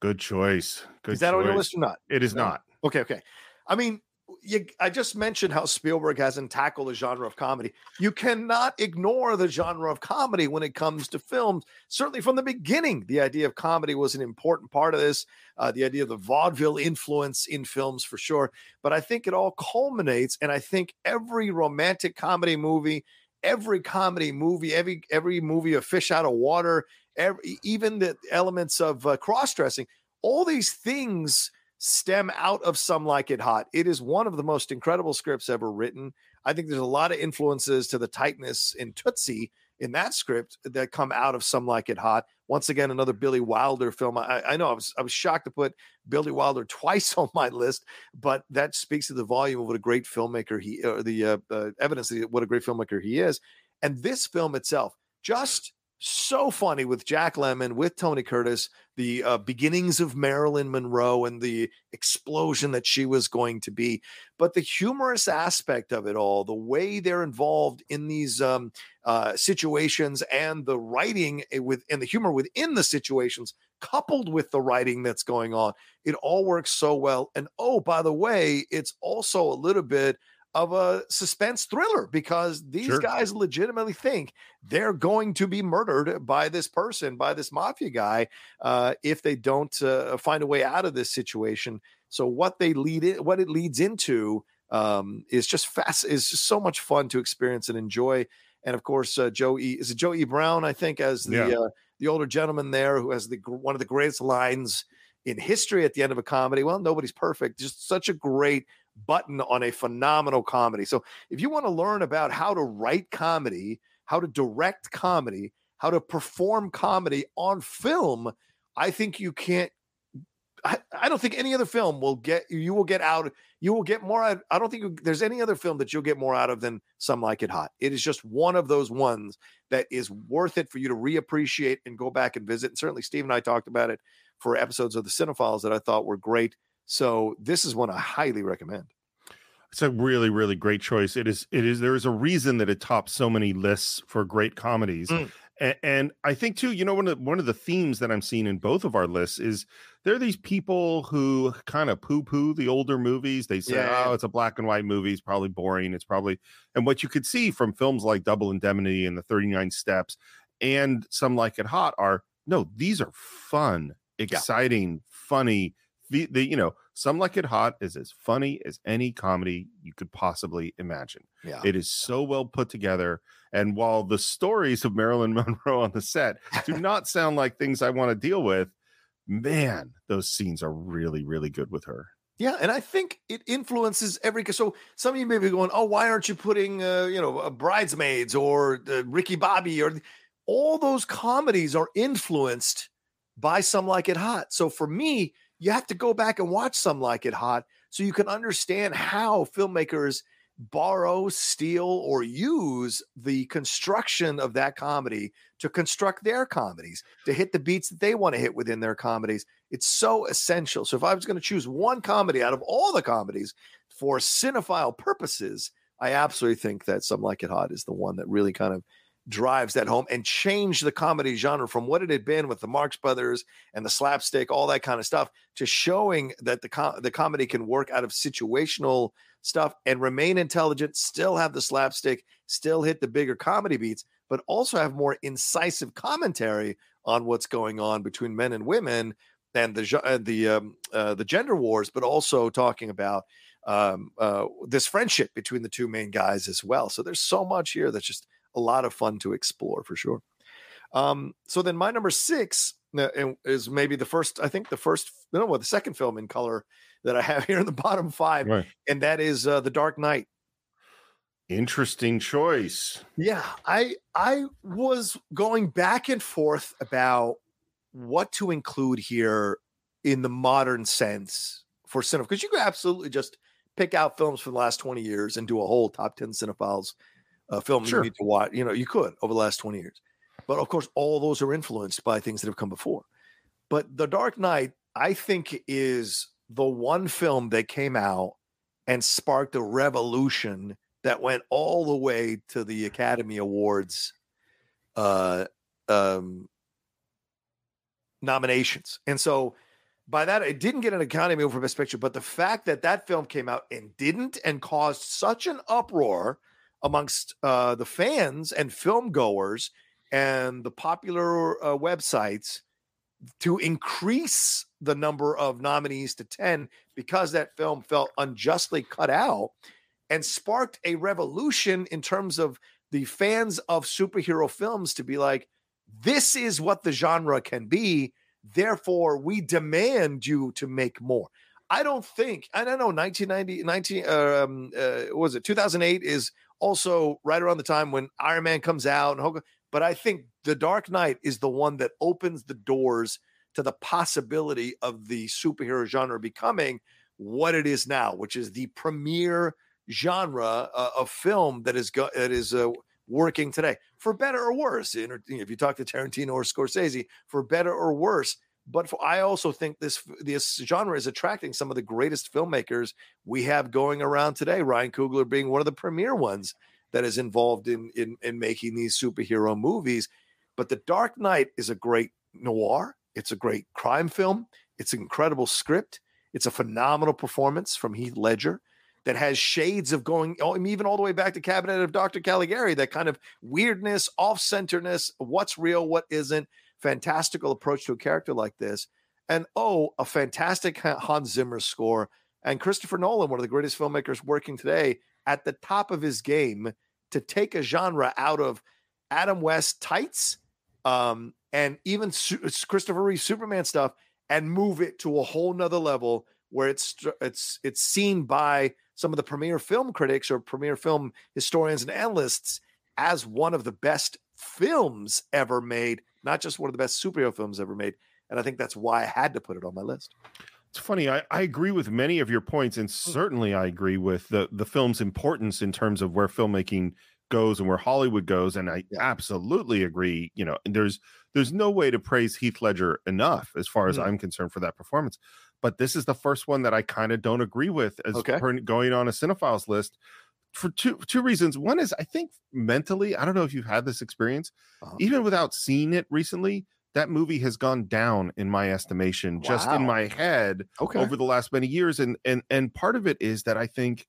Good choice. Good is that choice. on your list or not? It is no. not. Okay, okay. I mean, you, I just mentioned how Spielberg hasn't tackled the genre of comedy. You cannot ignore the genre of comedy when it comes to films. Certainly from the beginning, the idea of comedy was an important part of this, uh, the idea of the vaudeville influence in films for sure. But I think it all culminates, and I think every romantic comedy movie, every comedy movie, every every movie of Fish Out of Water, every, even the elements of uh, cross dressing, all these things stem out of Some Like It Hot. It is one of the most incredible scripts ever written. I think there's a lot of influences to the tightness in Tootsie in that script that come out of Some Like It Hot. Once again, another Billy Wilder film. I, I know I was I was shocked to put Billy Wilder twice on my list, but that speaks to the volume of what a great filmmaker he, or the uh, uh, evidence that what a great filmmaker he is. And this film itself, just so funny with Jack Lemmon, with Tony Curtis, the uh, beginnings of Marilyn Monroe and the explosion that she was going to be. But the humorous aspect of it all, the way they're involved in these um, uh, situations and the writing eh, with and the humor within the situations, coupled with the writing that's going on, it all works so well. And oh, by the way, it's also a little bit of a suspense thriller because these sure. guys legitimately think they're going to be murdered by this person, by this mafia guy, uh, if they don't uh, find a way out of this situation. So what they lead in, what it leads into, um, is just fast. Is just so much fun to experience and enjoy. And of course, uh, Joe E. Is it Joe E. Brown? I think as the yeah. uh, the older gentleman there who has the one of the greatest lines in history at the end of a comedy. Well, nobody's perfect. Just such a great button on a phenomenal comedy. So if you want to learn about how to write comedy, how to direct comedy, how to perform comedy on film, I think you can't. I, don't think any other film will get you will get out. You will get more. Out, I don't think there's any other film that you'll get more out of than Some Like It Hot. It is just one of those ones that is worth it for you to reappreciate and go back and visit. And certainly, Steve and I talked about it for episodes of the Cinephiles that I thought were great so this is one I highly recommend. It's a really, really great choice. It is. It is. There is a reason that it tops so many lists for great comedies, mm. and, and, I think too. You know, one of one of the themes that I'm seeing in both of our lists is there are these people who kind of poo-poo the older movies. They say, yeah, "Oh, it's a black and white movie. It's probably boring. It's probably." And what you could see from films like Double Indemnity and The Thirty Nine Steps, and Some Like It Hot, are no. These are fun, exciting, yeah. funny the, the you know some like it hot is as funny as any comedy you could possibly imagine yeah it is so well put together and while the stories of marilyn monroe on the set do not sound like things i want to deal with man those scenes are really really good with her yeah, and I think it influences every. So some of you may be going, "Oh, why aren't you putting, uh, you know, uh, bridesmaids or uh, Ricky Bobby or all those comedies are influenced by some like it hot." So for me, you have to go back and watch some like it hot so you can understand how filmmakers borrow, steal, or use the construction of that comedy to construct their comedies, to hit the beats that they want to hit within their comedies. It's so essential. So if I was going to choose one comedy out of all the comedies for cinephile purposes, I absolutely think that Some Like It Hot is the one that really kind of drives that home and changed the comedy genre from what it had been with the Marx Brothers and the slapstick, all that kind of stuff, to showing that the com- the comedy can work out of situational stuff and remain intelligent, still have the slapstick, still hit the bigger comedy beats, but also have more incisive commentary on what's going on between men and women and the uh, the um, uh, the gender wars, but also talking about um, uh, this friendship between the two main guys as well. So there's so much here that's just a lot of fun to explore for sure. Um, so then my number six uh, is maybe the first, I think the first, no, well, the second film in color that I have here in the bottom five, right. and that is uh, The Dark Knight. Interesting choice. Yeah, I I was going back and forth about what to include here in the modern sense for cinema because you could absolutely just pick out films from the last 20 years and do a whole top 10 cinephiles uh, film sure. you need to watch. You know, you could over the last 20 years. But of course, all those are influenced by things that have come before. But The Dark Knight, I think, is the one film that came out and sparked a revolution that went all the way to the Academy Awards uh, um, nominations. And so by that, it didn't get an Academy Award for Best Picture, but the fact that that film came out and didn't and caused such an uproar – amongst uh, the fans and film goers and the popular uh, websites to increase the number of nominees to 10 because that film felt unjustly cut out and sparked a revolution in terms of the fans of superhero films to be like, this is what the genre can be. Therefore, we demand you to make more. I don't think, I don't know, 1990, 19, um, uh, was it 2008 is also right around the time when Iron Man comes out. And but I think The Dark Knight is the one that opens the doors to the possibility of the superhero genre becoming what it is now, which is the premier genre uh, of film that is go- that is uh, working today, for better or worse. If you talk to Tarantino or Scorsese, for better or worse. But for, I also think this this genre is attracting some of the greatest filmmakers we have going around today. Ryan Coogler being one of the premier ones that is involved in in, in making these superhero movies. But The Dark Knight is a great noir. It's a great crime film. It's an incredible script. It's a phenomenal performance from Heath Ledger that has shades of going oh, even all the way back to Cabinet of Dr. Caligari, that kind of weirdness, off centerness, what's real, what isn't. Fantastical approach to a character like this. And oh, a fantastic Hans Zimmer score. And Christopher Nolan, one of the greatest filmmakers working today, at the top of his game to take a genre out of Adam West tights um, and even Su- Christopher Reeve Superman stuff and move it to a whole nother level where it's it's it's seen by some of the premier film critics or premier film historians and analysts as one of the best films ever made, not just one of the best superhero films ever made. And I think that's why I had to put it on my list. It's funny. I, I agree with many of your points, and hmm. certainly I agree with the the film's importance in terms of where filmmaking goes and where Hollywood goes. And I absolutely agree. You know, there's there's no way to praise Heath Ledger enough as far as mm. I'm concerned for that performance. But this is the first one that I kind of don't agree with as okay. going on a cinephiles list for two two reasons. One is I think mentally, I don't know if you've had this experience, uh-huh. even without seeing it recently that movie has gone down in my estimation, wow. just in my head okay. over the last many years. And and and part of it is that I think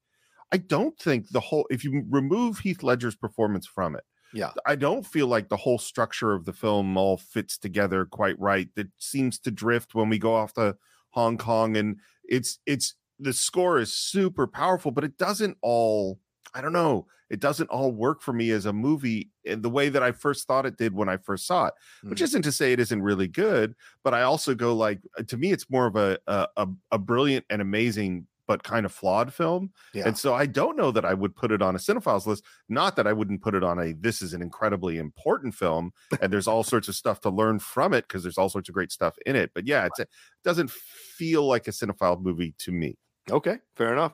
I don't think the whole if you remove Heath Ledger's performance from it, yeah, I don't feel like the whole structure of the film all fits together quite right. That seems to drift when we go off to Hong Kong, and it's it's the score is super powerful, but it doesn't all I don't know. It doesn't all work for me as a movie in the way that I first thought it did when I first saw it. Mm-hmm. Which isn't to say it isn't really good, but I also go like uh, to me, it's more of a a, a brilliant and amazing but kind of flawed film. Yeah. And so I don't know that I would put it on a cinephiles list. Not that I wouldn't put it on a this is an incredibly important film and there's all sorts of stuff to learn from it because there's all sorts of great stuff in it. But yeah, it doesn't feel like a cinephile movie to me. Okay, fair enough.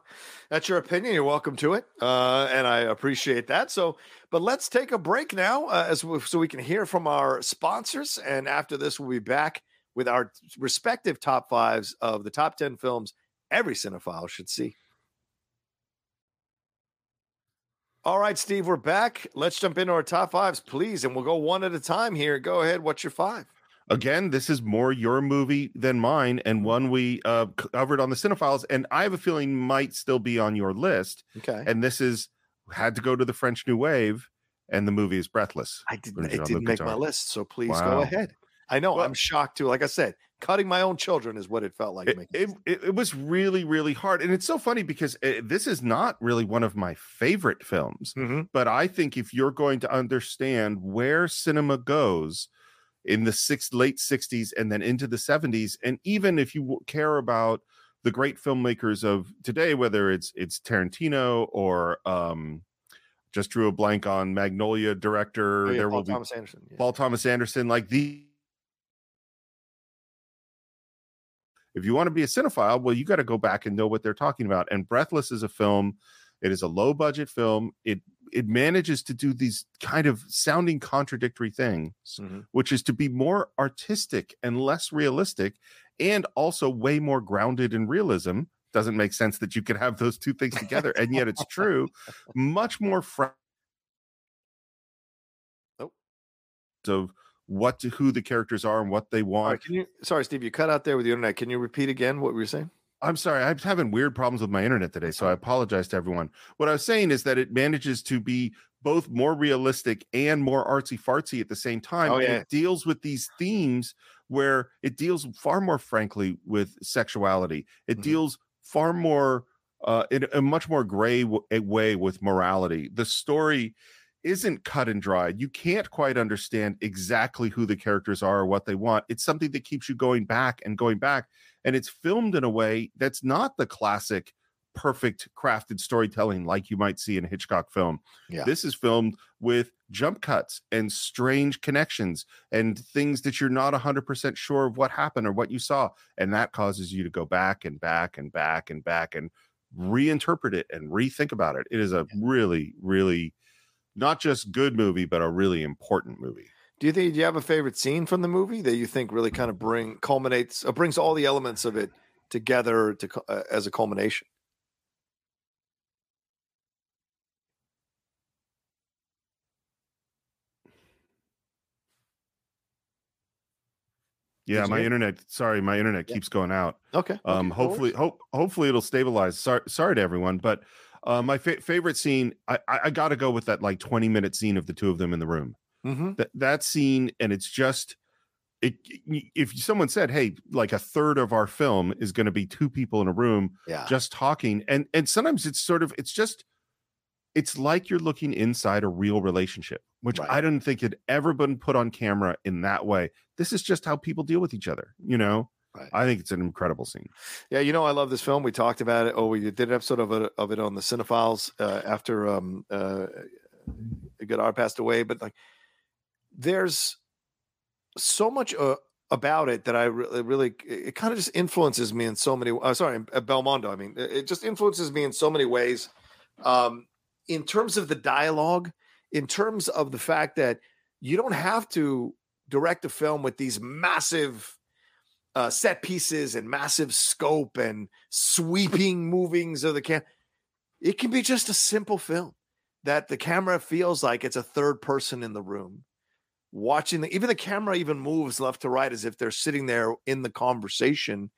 That's your opinion. You're welcome to it, uh, and I appreciate that. So, but let's take a break now, uh, as we, so we can hear from our sponsors. And after this, we'll be back with our respective top fives of the top ten films every cinephile should see. All right, Steve, we're back. Let's jump into our top fives, please, and we'll go one at a time here. Go ahead. What's your five? Again, this is more your movie than mine, and mm-hmm. one we uh, covered on the Cinephiles, and I have a feeling might still be on your list. Okay, and this is had to go to the French New Wave, and the movie is Breathless. I didn't. It didn't make my list, so please wow. go ahead. I know well, I'm shocked too. Like I said, cutting my own children is what it felt like. It, it, it, was really, really hard, and it's so funny because it, eh, this is not really one of my favorite films. Mm-hmm. But I think if you're going to understand where cinema goes in the six late 60s and then into the 70s and even if you care about the great filmmakers of today whether it's it's Tarantino or um just drew a blank on Magnolia director oh, yeah, there Paul will Thomas be Anderson yeah. Paul Thomas Anderson like the if you want to be a cinephile well you got to go back and know what they're talking about and Breathless is a film it is a low budget film it it manages to do these kind of sounding contradictory things, mm-hmm. which is to be more artistic and less realistic, and also way more grounded in realism. Doesn't make sense that you could have those two things together, and yet it's true. Much more fr- oh. of what to, who the characters are and what they want. Right, you? Sorry, Steve, you cut out there with the internet. Can you repeat again what we were saying? I'm sorry, I'm having weird problems with my internet today, so I apologize to everyone. What I was saying is that it manages to be both more realistic and more artsy fartsy at the same time. Oh, yeah. it deals with these themes where it deals far more frankly with sexuality. It mm-hmm. deals far more uh, in a much more gray w- way with morality. The story isn't cut and dried. You can't quite understand exactly who the characters are or what they want. It's something that keeps you going back and going back and it's filmed in a way that's not the classic perfect crafted storytelling like you might see in a Hitchcock film. Yeah. This is filmed with jump cuts and strange connections and things that you're not 100% sure of what happened or what you saw and that causes you to go back and back and back and back and reinterpret it and rethink about it. It is a really really not just good movie, but a really important movie. Do you think do you have a favorite scene from the movie that you think really kind of bring culminates uh, brings all the elements of it together to uh, as a culmination? Yeah, my internet. Sorry, my internet yeah. keeps going out. Okay. Um, okay, hopefully, hope hopefully it'll stabilize. Sorry, sorry to everyone, but uh, my fa- favorite scene, I, I, I got to go with that like twenty minute scene of the two of them in the room. Mm-hmm. That that scene, and it's just it. If someone said, "Hey, like a third of our film is going to be two people in a room Yeah. just talking," and and sometimes it's sort of it's just it's like you're looking inside a real relationship, which Right. I didn't think had ever been put on camera in that way. This is just how people deal with each other, you know. Right. I think it's an incredible scene. Yeah, you know, I love this film. We talked about it. Oh, we did an episode of it of it on the Cinephiles uh, after um uh Godard passed away. But like, there's so much uh, about it that I really, really, it kind of just influences me in so many. Uh, sorry, uh, Belmondo. I mean, it it just influences me in so many ways. Um, in terms of the dialogue, in terms of the fact that you don't have to direct a film with these massive uh, set pieces and massive scope and sweeping movings of the camera. It can be just a simple film that the camera feels like it's a third person in the room watching the even the camera even moves left to right as if they're sitting there in the conversation.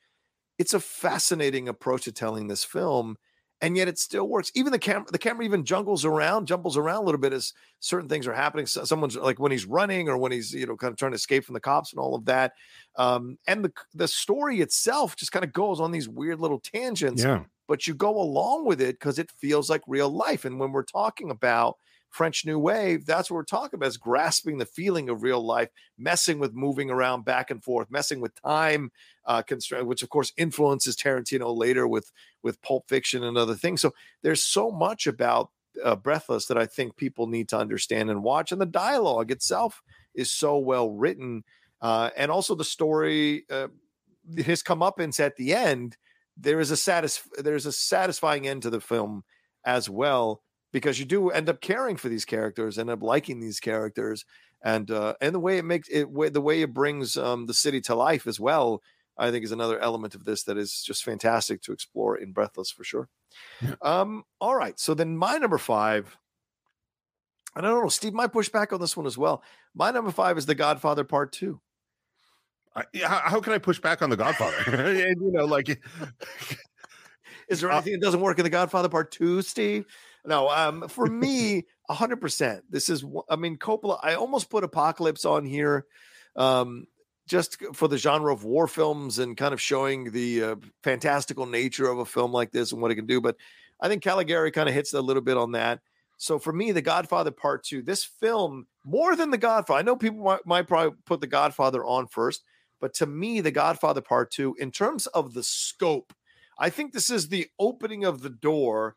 It's a fascinating approach to telling this film and yet it still works. Even the camera, the camera even jungles around, jumbles around a little bit as certain things are happening. So someone's like when he's running or when he's you know kind of trying to escape from the cops and all of that. Um, and the the story itself just kind of goes on these weird little tangents, Yeah. but you go along with it because it feels like real life. And when we're talking about French New Wave, that's what we're talking about is grasping the feeling of real life, messing with moving around back and forth, messing with time, uh, constraint, which of course influences Tarantino later with with Pulp Fiction and other things. So there's so much about uh, Breathless that I think people need to understand and watch, and the dialogue itself is so well written, uh, and also the story, uh, his comeuppance at the end. There is a satis- there's a satisfying end to the film as well because you do end up caring for these characters, end up liking these characters, and uh, and the way it makes it, way- the way it brings um, the city to life as well. I think is another element of this that is just fantastic to explore in Breathless for sure. Um, all right, so then my number five, and I don't know, Steve might push back on this one as well. My number five is The Godfather Part Two. I, yeah, how, how can I push back on The Godfather? you know, like Is there Uh, anything that doesn't work in The Godfather Part Two, Steve? No, um, for me, hundred percent. This is, I mean, Coppola. I almost put Apocalypse on here, um, just for the genre of war films and kind of showing the uh, fantastical nature of a film like this and what it can do. But I think Caligari kind of hits a little bit on that. So for me, The Godfather Part Two, this film more than The Godfather. I know people might, might probably put The Godfather on first, but to me, The Godfather Part Two, in terms of the scope, I think this is the opening of the door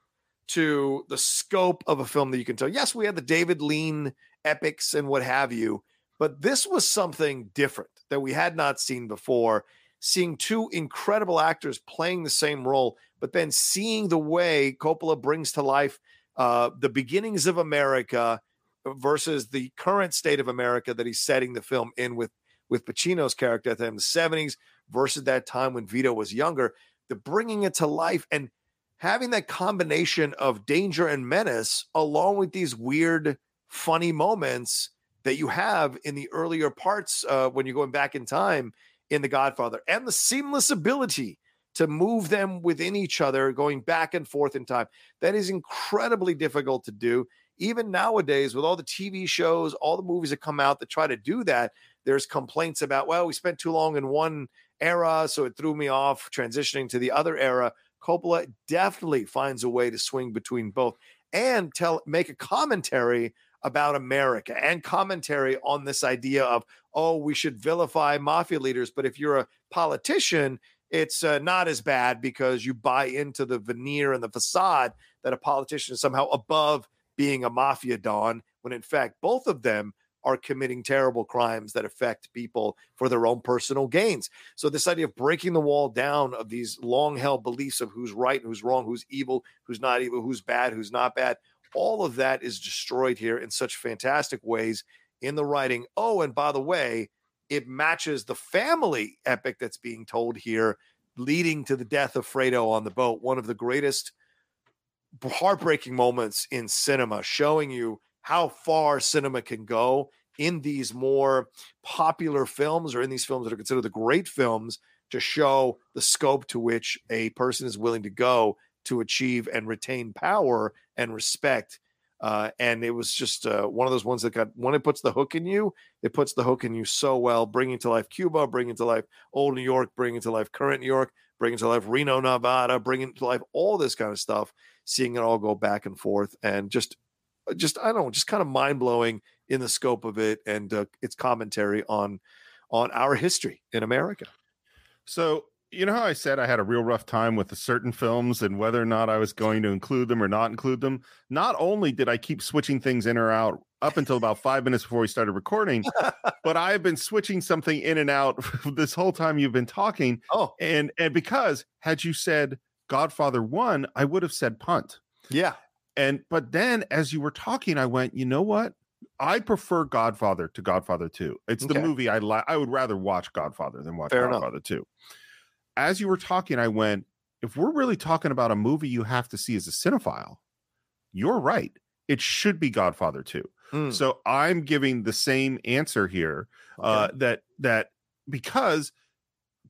to the scope of a film that you can tell. Yes, we had the David Lean epics and what have you, but this was something different that we had not seen before. Seeing two incredible actors playing the same role, but then seeing the way Coppola brings to life uh, the beginnings of America versus the current state of America that he's setting the film in with with Pacino's character at the, the 70s versus that time when Vito was younger the bringing it to life and having that combination of danger and menace along with these weird funny moments that you have in the earlier parts uh, when you're going back in time in the godfather and the seamless ability to move them within each other going back and forth in time that is incredibly difficult to do even nowadays with all the tv shows all the movies that come out that try to do that there's complaints about well we spent too long in one era, so it threw me off transitioning to the other era. Coppola definitely finds a way to swing between both and tell make a commentary about America and commentary on this idea of oh we should vilify mafia leaders, but if you're a politician, it's uh, not as bad because you buy into the veneer and the facade that a politician is somehow above being a mafia don, when in fact both of them are committing terrible crimes that affect people for their own personal gains. So this idea of breaking the wall down of these long held beliefs of who's right who's wrong, who's evil, who's not evil, who's bad, who's not bad, all of that is destroyed here in such fantastic ways in the writing. Oh, and by the way, it matches the family epic that's being told here, leading to the death of Fredo on the boat. One of the greatest heartbreaking moments in cinema, showing you how far cinema can go in these more popular films or in these films that are considered the great films to show the scope to which a person is willing to go to achieve and retain power and respect. Uh, and it was just uh, one of those ones that got when it puts the hook in you, it puts the hook in you so well, bringing to life Cuba, bringing to life old New York, bringing to life current New York, bringing to life Reno, Nevada, bringing to life all this kind of stuff. Seeing it all go back and forth, and just, just I don't know, just kind of mind blowing in the scope of it and uh, its commentary on on our history in America. So you know how I said I had a real rough time with the certain films and whether or not I was going to include them or not include them. Not only did I keep switching things in or out up until about five minutes before we started recording, but I've been switching something in and out this whole time you've been talking. Oh, and and because had you said Godfather one, I would have said punt. Yeah. And but then as you were talking, I went, you know what? I prefer Godfather to Godfather 2. It's okay. the movie I like. I would rather watch Godfather than watch Fair Godfather enough. 2 as you were talking, I went, if we're really talking about a movie you have to see as a cinephile, you're right. It should be Godfather 2. Mm. So I'm giving the same answer here uh, okay. uh, that that because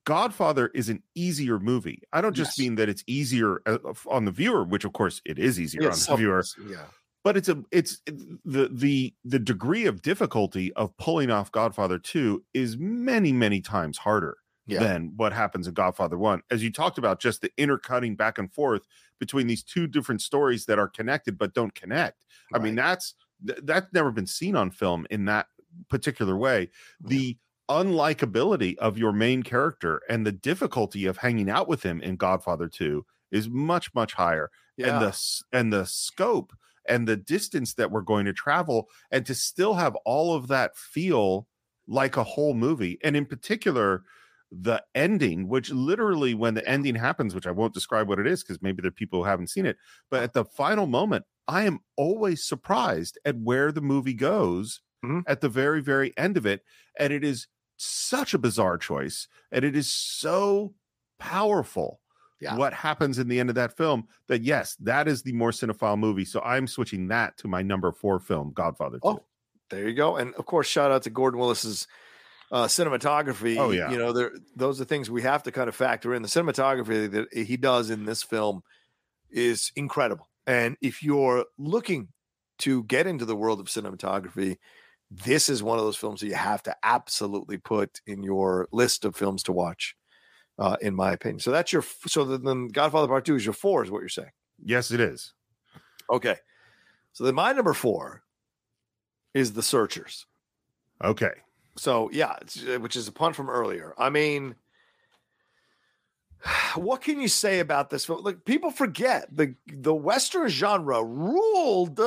Godfather is an easier movie. I don't just yes. mean that it's easier uh, on the viewer, which of course it is easier yes, on the viewer. Yeah. But it's a it's the the the degree of difficulty of pulling off Godfather 2 is many many times harder yeah. than what happens in Godfather 1. As you talked about, just the intercutting back and forth between these two different stories that are connected but don't connect. Right. I mean, that's th- that's never been seen on film in that particular way. The unlikability of your main character and the difficulty of hanging out with him in Godfather 2 is much much higher. Yeah. And the and the scope and the distance that we're going to travel and to still have all of that feel like a whole movie and in particular the ending, which literally when the ending happens, which I won't describe what it is because maybe there are people who haven't seen it, but at the final moment, I am always surprised at where the movie goes mm-hmm. at the very, very end of it. And it is such a bizarre choice. And it is so powerful. Yeah. What happens in the end of that film? That yes, that is the more cinephile movie. So I'm switching that to my number four film, Godfather 2. Oh, there you go. And of course, shout out to Gordon Willis's uh, cinematography. Oh yeah, you know, there those are things we have to kind of factor in. The cinematography that he does in this film is incredible. And if you're looking to get into the world of cinematography, this is one of those films that you have to absolutely put in your list of films to watch. Uh, in my opinion, so that's your so then Godfather Part Two is your four, is what you're saying? Yes, it is. Okay, so then my number four is The Searchers. Okay, so yeah, uh, which is a pun from earlier. I mean, what can you say about this film? Like people forget the the Western genre ruled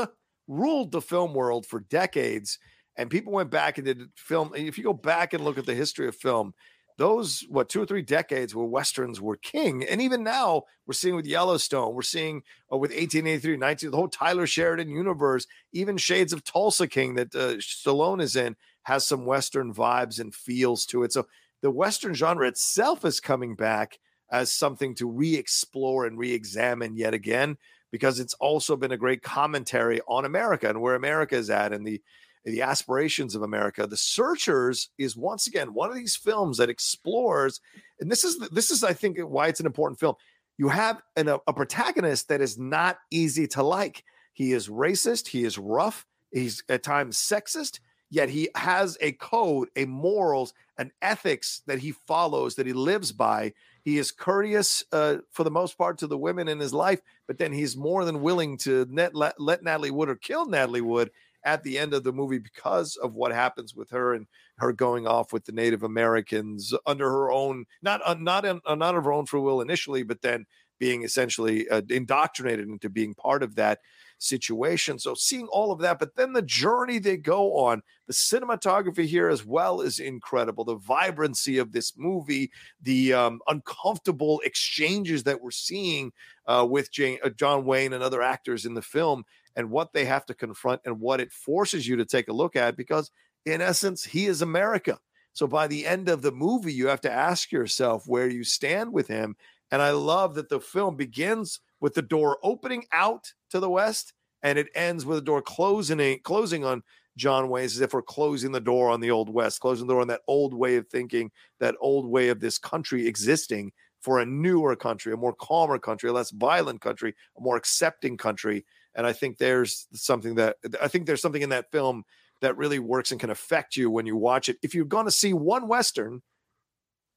ruled the film world for decades, and people went back and did film. If you go back and look at the history of film, those what two or three decades where westerns were king, and even now we're seeing with Yellowstone, we're seeing uh, with 1883, 19, the whole tyler Sheridan universe, even Shades of Tulsa King that uh, Stallone is in has some Western vibes and feels to it. So the Western genre itself is coming back as something to re explore and re examine yet again, because it's also been a great commentary on America and where America is at and the the aspirations of America. The Searchers is once again one of these films that explores, and this is this is I think why it's an important film. You have an, a, a protagonist that is not easy to like. He is racist. He is rough. He's at times sexist yet he has a code, a morals, an ethics that he follows, that he lives by. He is courteous uh, for the most part to the women in his life, but then he's more than willing to net, let, let Natalie Wood or kill Natalie Wood at the end of the movie because of what happens with her and her going off with the Native Americans under her own not uh, not in, uh, not of her own free will initially, but then being essentially uh, indoctrinated into being part of that. Situation. So seeing all of that, but then the journey they go on, the cinematography here as well is incredible. The vibrancy of this movie, the um, uncomfortable exchanges that we're seeing uh, with Jane, uh, John Wayne and other actors in the film, and what they have to confront and what it forces you to take a look at, because in essence, he is America. So by the end of the movie, you have to ask yourself where you stand with him. And I love that the film begins with the door opening out to the west and it ends with the door closing closing on John Wayne as if we're closing the door on the old west, closing the door on that old way of thinking, that old way of this country existing for a newer country, a more calmer country, a less violent country, a more accepting country. And I think there's something that I think there's something in that film that really works and can affect you when you watch it. If you're going to see one Western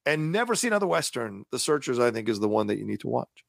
and never see another Western, The Searchers, I think, is the one that you need to watch.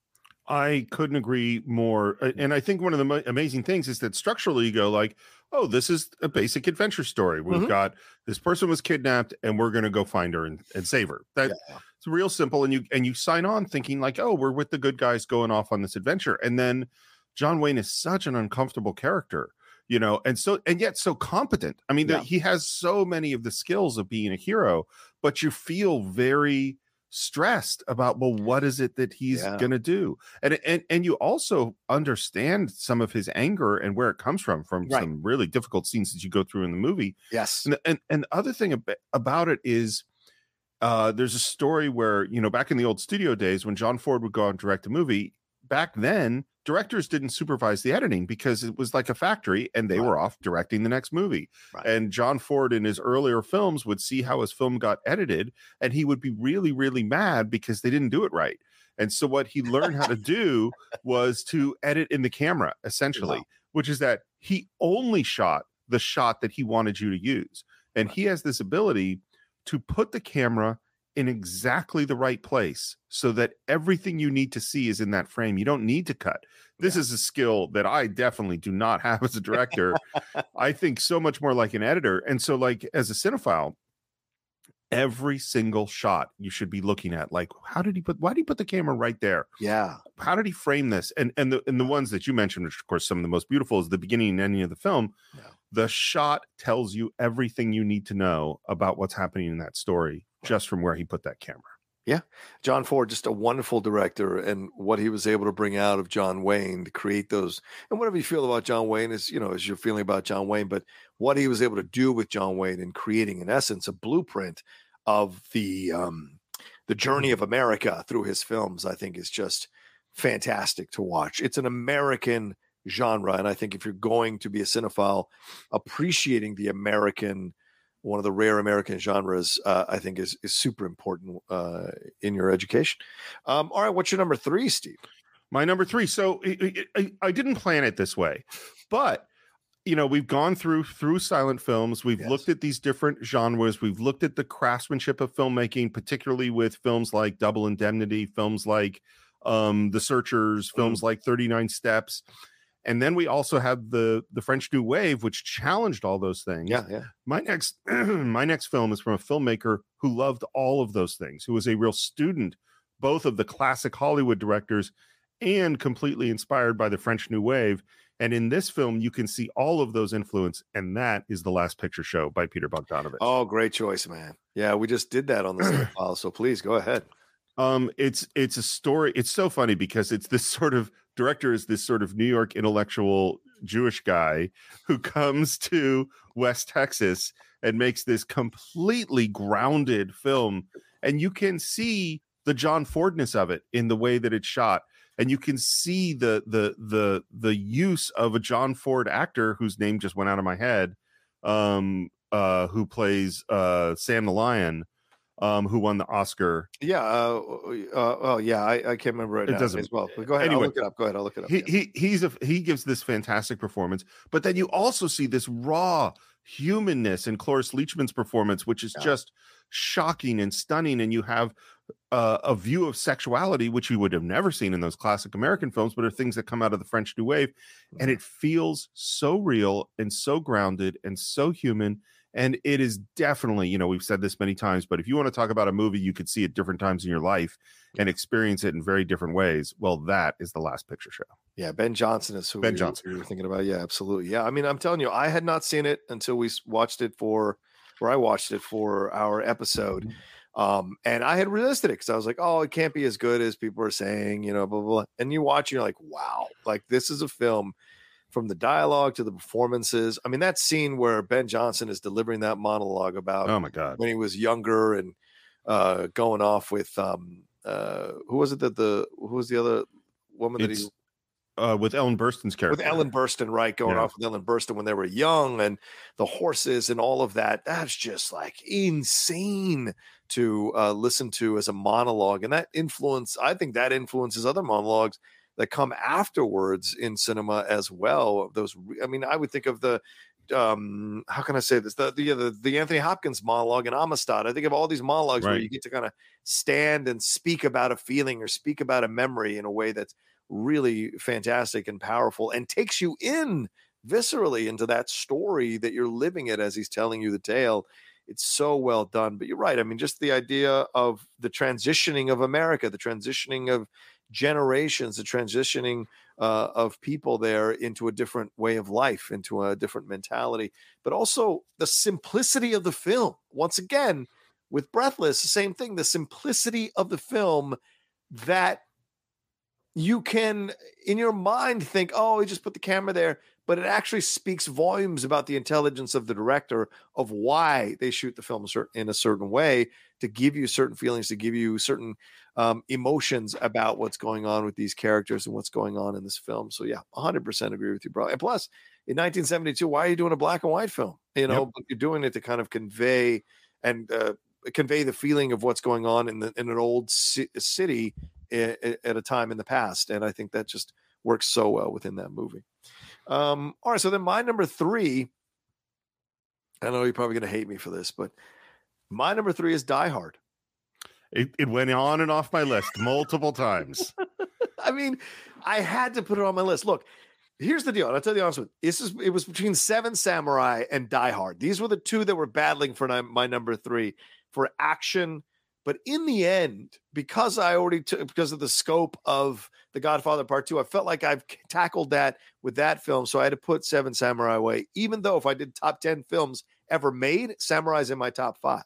I couldn't agree more. And I think one of the amazing things is that structurally you go like, oh, this is a basic adventure story. We've mm-hmm. got this person was kidnapped and we're going to go find her and, and save her. That yeah. it's real simple. And you, and you sign on thinking like, oh, we're with the good guys going off on this adventure. And then John Wayne is such an uncomfortable character you know and so and yet so competent i mean yeah. the, he has so many of the skills of being a hero but you feel very stressed about well what is it that he's yeah. going to do and, and and you also understand some of his anger and where it comes from from right. some really difficult scenes that you go through in the movie yes and and, and the other thing about it is uh there's a story where you know back in the old studio days when john ford would go out and direct a movie back then directors didn't supervise the editing because it was like a factory and they right. were off directing the next movie. Right. And John Ford in his earlier films would see how his film got edited and he would be really, really mad because they didn't do it right. And so what he learned how to do was to edit in the camera, essentially, wow. which is that he only shot the shot that he wanted you to use. And right. he has this ability to put the camera in exactly the right place so that everything you need to see is in that frame. You don't need to cut. This yeah. is a skill that I definitely do not have as a director. I think so much more like an editor. And so, like, as a cinephile, every single shot you should be looking at like how did he put why did he put the camera right there yeah how did he frame this and and the and the ones that you mentioned which of course some of the most beautiful is the beginning and ending of the film yeah. The shot tells you everything you need to know about what's happening in that story just from where he put that camera. Yeah. John Ford, just a wonderful director, and what he was able to bring out of John Wayne to create those. And whatever you feel about John Wayne is, you know, is your feeling about John Wayne, but what he was able to do with John Wayne in creating, in essence, a blueprint of the um, the journey of America through his films, I think is just fantastic to watch. It's an American genre, and I think if you're going to be a cinephile, appreciating the American one of the rare American genres, uh, I think is is super important uh, in your education. Um, all right, what's your number three, Steve? My number three. So I, I didn't plan it this way, but you know we've gone through through silent films we've yes. looked at these different genres we've looked at the craftsmanship of filmmaking particularly with films like double indemnity films like um the searchers films mm. like 39 steps and then we also have the the French New Wave, which challenged all those things. Yeah, yeah. My next my next film is from a filmmaker who loved all of those things, who was a real student both of the classic Hollywood directors and completely inspired by the French New Wave. And in this film, you can see all of those influence, and that is the Last Picture Show by Peter Bogdanovich. Oh, great choice, man! Yeah, we just did that on the file, so please go ahead. Um, it's it's a story. It's so funny because it's this sort of director is this sort of New York intellectual Jewish guy who comes to West Texas and makes this completely grounded film. And you can see the John Fordness of it in the way that it's shot. And you can see the the the the use of a John Ford actor whose name just went out of my head, um, uh, who plays uh, Sam the Lion um, who won the Oscar. Yeah. Uh, uh, oh, yeah. I, I can't remember it, it doesn't, as well. But go ahead. Anyway, I'll look it up. Go ahead. I'll look it up. He, yeah. he he's a he gives this fantastic performance, but then you also see this raw humanness in Cloris Leachman's performance, which is yeah. just shocking and stunning. And you have uh, a view of sexuality, which you would have never seen in those classic American films, but are things that come out of the French New Wave, mm-hmm. and it feels so real and so grounded and so human and it is definitely, you know, we've said this many times, but if you want to talk about a movie you could see at different times in your life and experience it in very different ways, well, that is the last picture show. Yeah, Ben Johnson is who Ben we, Johnson. we were thinking about. Yeah, absolutely. Yeah, I mean, I'm telling you, I had not seen it until we watched it for, or I watched it for our episode, um, and I had resisted it because I was like, oh, it can't be as good as people are saying, you know, blah blah. blah. And you watch, and you're like, wow, like this is a film from the dialogue to the performances. I mean, that scene where Ben Johnson is delivering that monologue about Oh my god. when he was younger and uh, going off with um, uh, who was it that the who was the other woman that he uh, with Ellen Burstyn's character. with Ellen Burstyn, right? Going Yeah. off with Ellen Burstyn when they were young and the horses and all of that. That's just like insane to uh, listen to as a monologue. And that influence, I think that influences other monologues that come afterwards in cinema as well. Those, I mean, I would think of the, um, how can I say this? The, the, the, the Anthony Hopkins monologue in Amistad. I think of all these monologues where you get to kind of stand and speak about a feeling or speak about a memory in a way that's really fantastic and powerful and takes you in viscerally into that story that you're living it as he's telling you the tale. It's so well done. But you're right. I mean, just the idea of the transitioning of America, the transitioning of generations, the transitioning uh, of people there into a different way of life, into a different mentality, but also the simplicity of the film. Once again, with Breathless, the same thing, the simplicity of the film that you can in your mind think, oh, he just put the camera there, but it actually speaks volumes about the intelligence of the director of why they shoot the film in a certain way to give you certain feelings, to give you certain um, emotions about what's going on with these characters and what's going on in this film. So yeah, 100% agree with you, bro. And plus, in 1972, why are you doing a black and white film? You know, but you're doing it to kind of convey and uh, convey the feeling of what's going on in the in an old ci- city at a time in the past, and I think that just works so well within that movie. Um, all right, so then my number three. I know you're probably going to hate me for this, but my number three is Die Hard. It, it went on and off my list multiple times. I mean, I had to put it on my list. Look, here's the deal. And I'll tell you honest with you. This is it was between Seven Samurai and Die Hard. These were the two that were battling for my, my number three for action. But in the end, because I already took because of the scope of The Godfather Part Two, I felt like I've tackled that with that film. So I had to put Seven Samurai away. Even though if I did top 10 films ever made, Samurai's in my top five.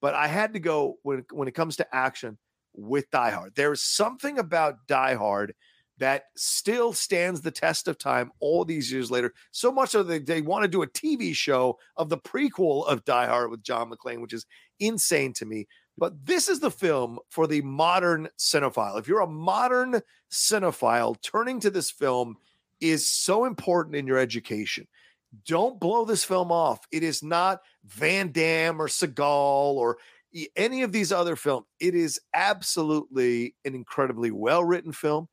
But I had to go when when it comes to action with Die Hard. There is something about Die Hard that still stands the test of time all these years later. So much so that they want to do a TV show of the prequel of Die Hard with John McClane, which is insane to me. But this is the film for the modern cinephile. If you're a modern cinephile, turning to this film is so important in your education. Don't blow this film off. It is not Van Damme or Seagal or any of these other films. It is absolutely an incredibly well written film,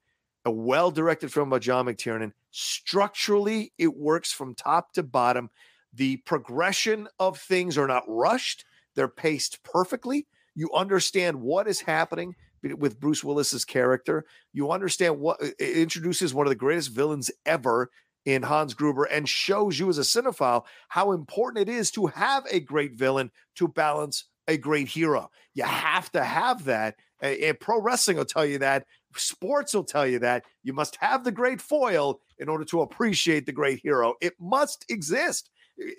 a well directed film by John McTiernan. Structurally, it works from top to bottom. The progression of things are not rushed, they're paced perfectly. You understand what is happening with Bruce Willis's character. You understand what introduces one of the greatest villains ever in Hans Gruber and shows you as a cinephile how important it is to have a great villain to balance a great hero. You have to have that. And pro wrestling will tell you that. Sports will tell you that. You must have the great foil in order to appreciate the great hero. It must exist.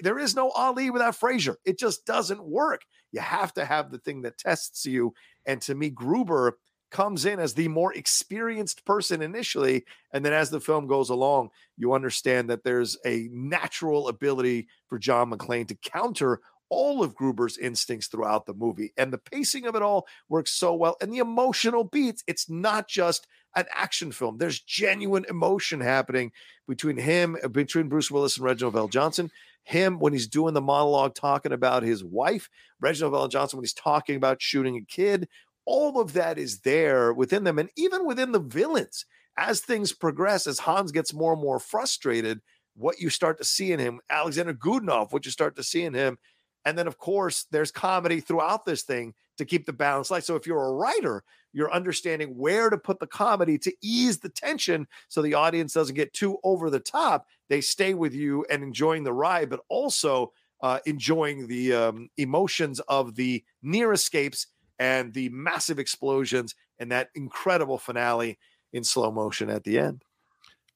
There is no Ali without Frazier. It just doesn't work. You have to have the thing that tests you. And to me, Gruber comes in as the more experienced person initially. And then as the film goes along, you understand that there's a natural ability for John McClane to counter all of Gruber's instincts throughout the movie. And the pacing of it all works so well. And the emotional beats, it's not just an action film. There's genuine emotion happening between him, between Bruce Willis and Reginald VelJohnson. Him when he's doing the monologue talking about his wife, Reginald VelJohnson when he's talking about shooting a kid. All of that is there within them. And even within the villains, as things progress, as Hans gets more and more frustrated, what you start to see in him, Alexander Godunov, what you start to see in him. And then, of course, there's comedy throughout this thing to keep the balance light. So if you're a writer, you're understanding where to put the comedy to ease the tension so the audience doesn't get too over the top. They stay with you and enjoying the ride, but also uh, enjoying the um, emotions of the near escapes and the massive explosions and that incredible finale in slow motion at the end.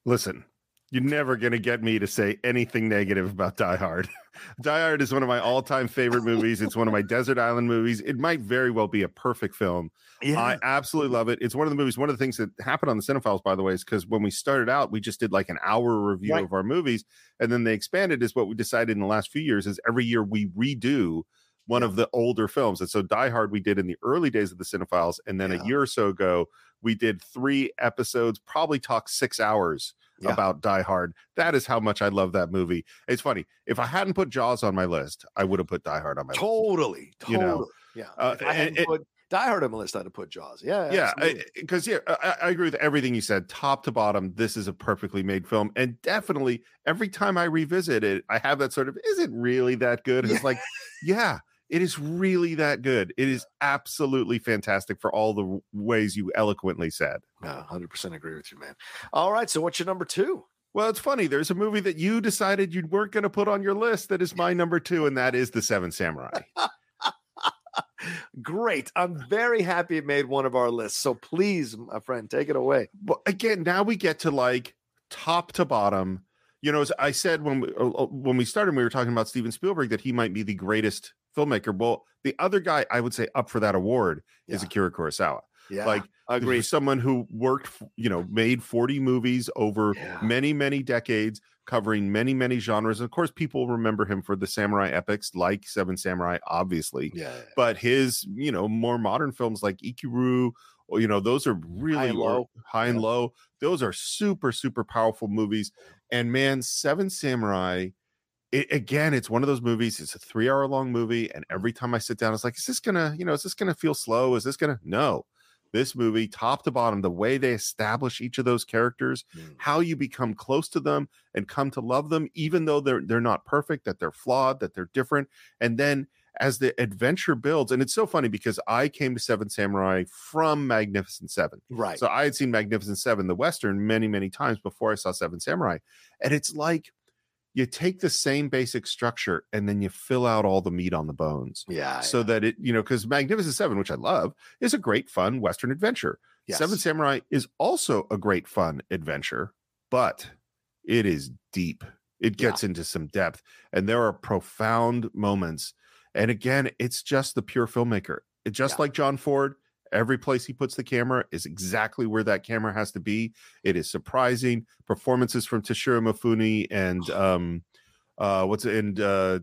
Listen, you're never going to get me to say anything negative about Die Hard. Die Hard is one of my all-time favorite movies. It's one of my desert island movies. It might very well be a perfect film. Yeah. I absolutely love it. It's one of the movies. One of the things that happened on the Cinephiles, by the way, is because when we started out, we just did like an hour review Right. of our movies, and then they expanded. Is what we decided in the last few years is every year we redo one of the older films. And so Die Hard we did in the early days of the Cinephiles, and then Yeah. a year or so ago we did three episodes, probably talk six hours Yeah. about Die Hard. That is how much I love that movie. It's funny. If I hadn't put Jaws on my list, I would have put Die Hard on my list. totally, You know, yeah. uh, if I hadn't it- put Die Hard on my list, I'd have put Jaws. Yeah, yeah because yeah I, I agree with everything you said top to bottom this is a perfectly made film and definitely every time i revisit it i have that sort of is it really that good it's like yeah it is really that good it is absolutely fantastic for all the ways you eloquently said No, 100% agree with you, man. All right. So, what's your number two? well it's funny there's a movie that you decided you weren't going to put on your list that is my number two and that is the seven samurai Great. I'm very happy it made one of our lists. So, please, my friend, take it away. but again, now we get to like top to bottom. You know, as I said when we, uh, uh, when we started, we were talking about Steven Spielberg that he might be the greatest filmmaker. Well, the other guy I would say up for that award is Akira Kurosawa. Yeah. Like agree. someone who worked, you know, made 40 movies over Yeah. many, many decades, covering many, many genres. Of course, people remember him for the samurai epics like Seven Samurai, obviously Yeah. but his you know more modern films like Ikiru or you know those are really and Low. high and Yeah. low those are super super powerful movies and man seven samurai it, again it's one of those movies it's a three hour long movie and every time i sit down it's like is this gonna you know is this gonna feel slow is this gonna no this movie top to bottom the way they establish each of those characters Mm. how you become close to them and come to love them even though they're they're not perfect that they're flawed that they're different and then as the adventure builds and it's so funny because i came to seven samurai from magnificent seven Right. so i had seen magnificent seven the western many many times before i saw seven samurai and it's like you take the same basic structure and then you fill out all the meat on the bones yeah. so yeah. that it you know because magnificent seven which i love is a great fun western adventure Yes. seven samurai is also a great fun adventure but it is deep it Yeah. gets into some depth and there are profound moments and again it's just the pure filmmaker it just Yeah. like john ford every place he puts the camera is exactly where that camera has to be it is surprising performances from Toshiro Mifune and um uh what's it and uh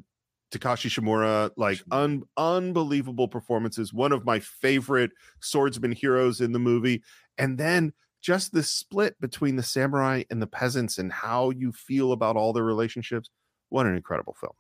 Takashi Shimura, like un- unbelievable performances. One of my favorite swordsman heroes in the movie. And then just the split between the samurai and the peasants and how you feel about all their relationships. What an incredible film.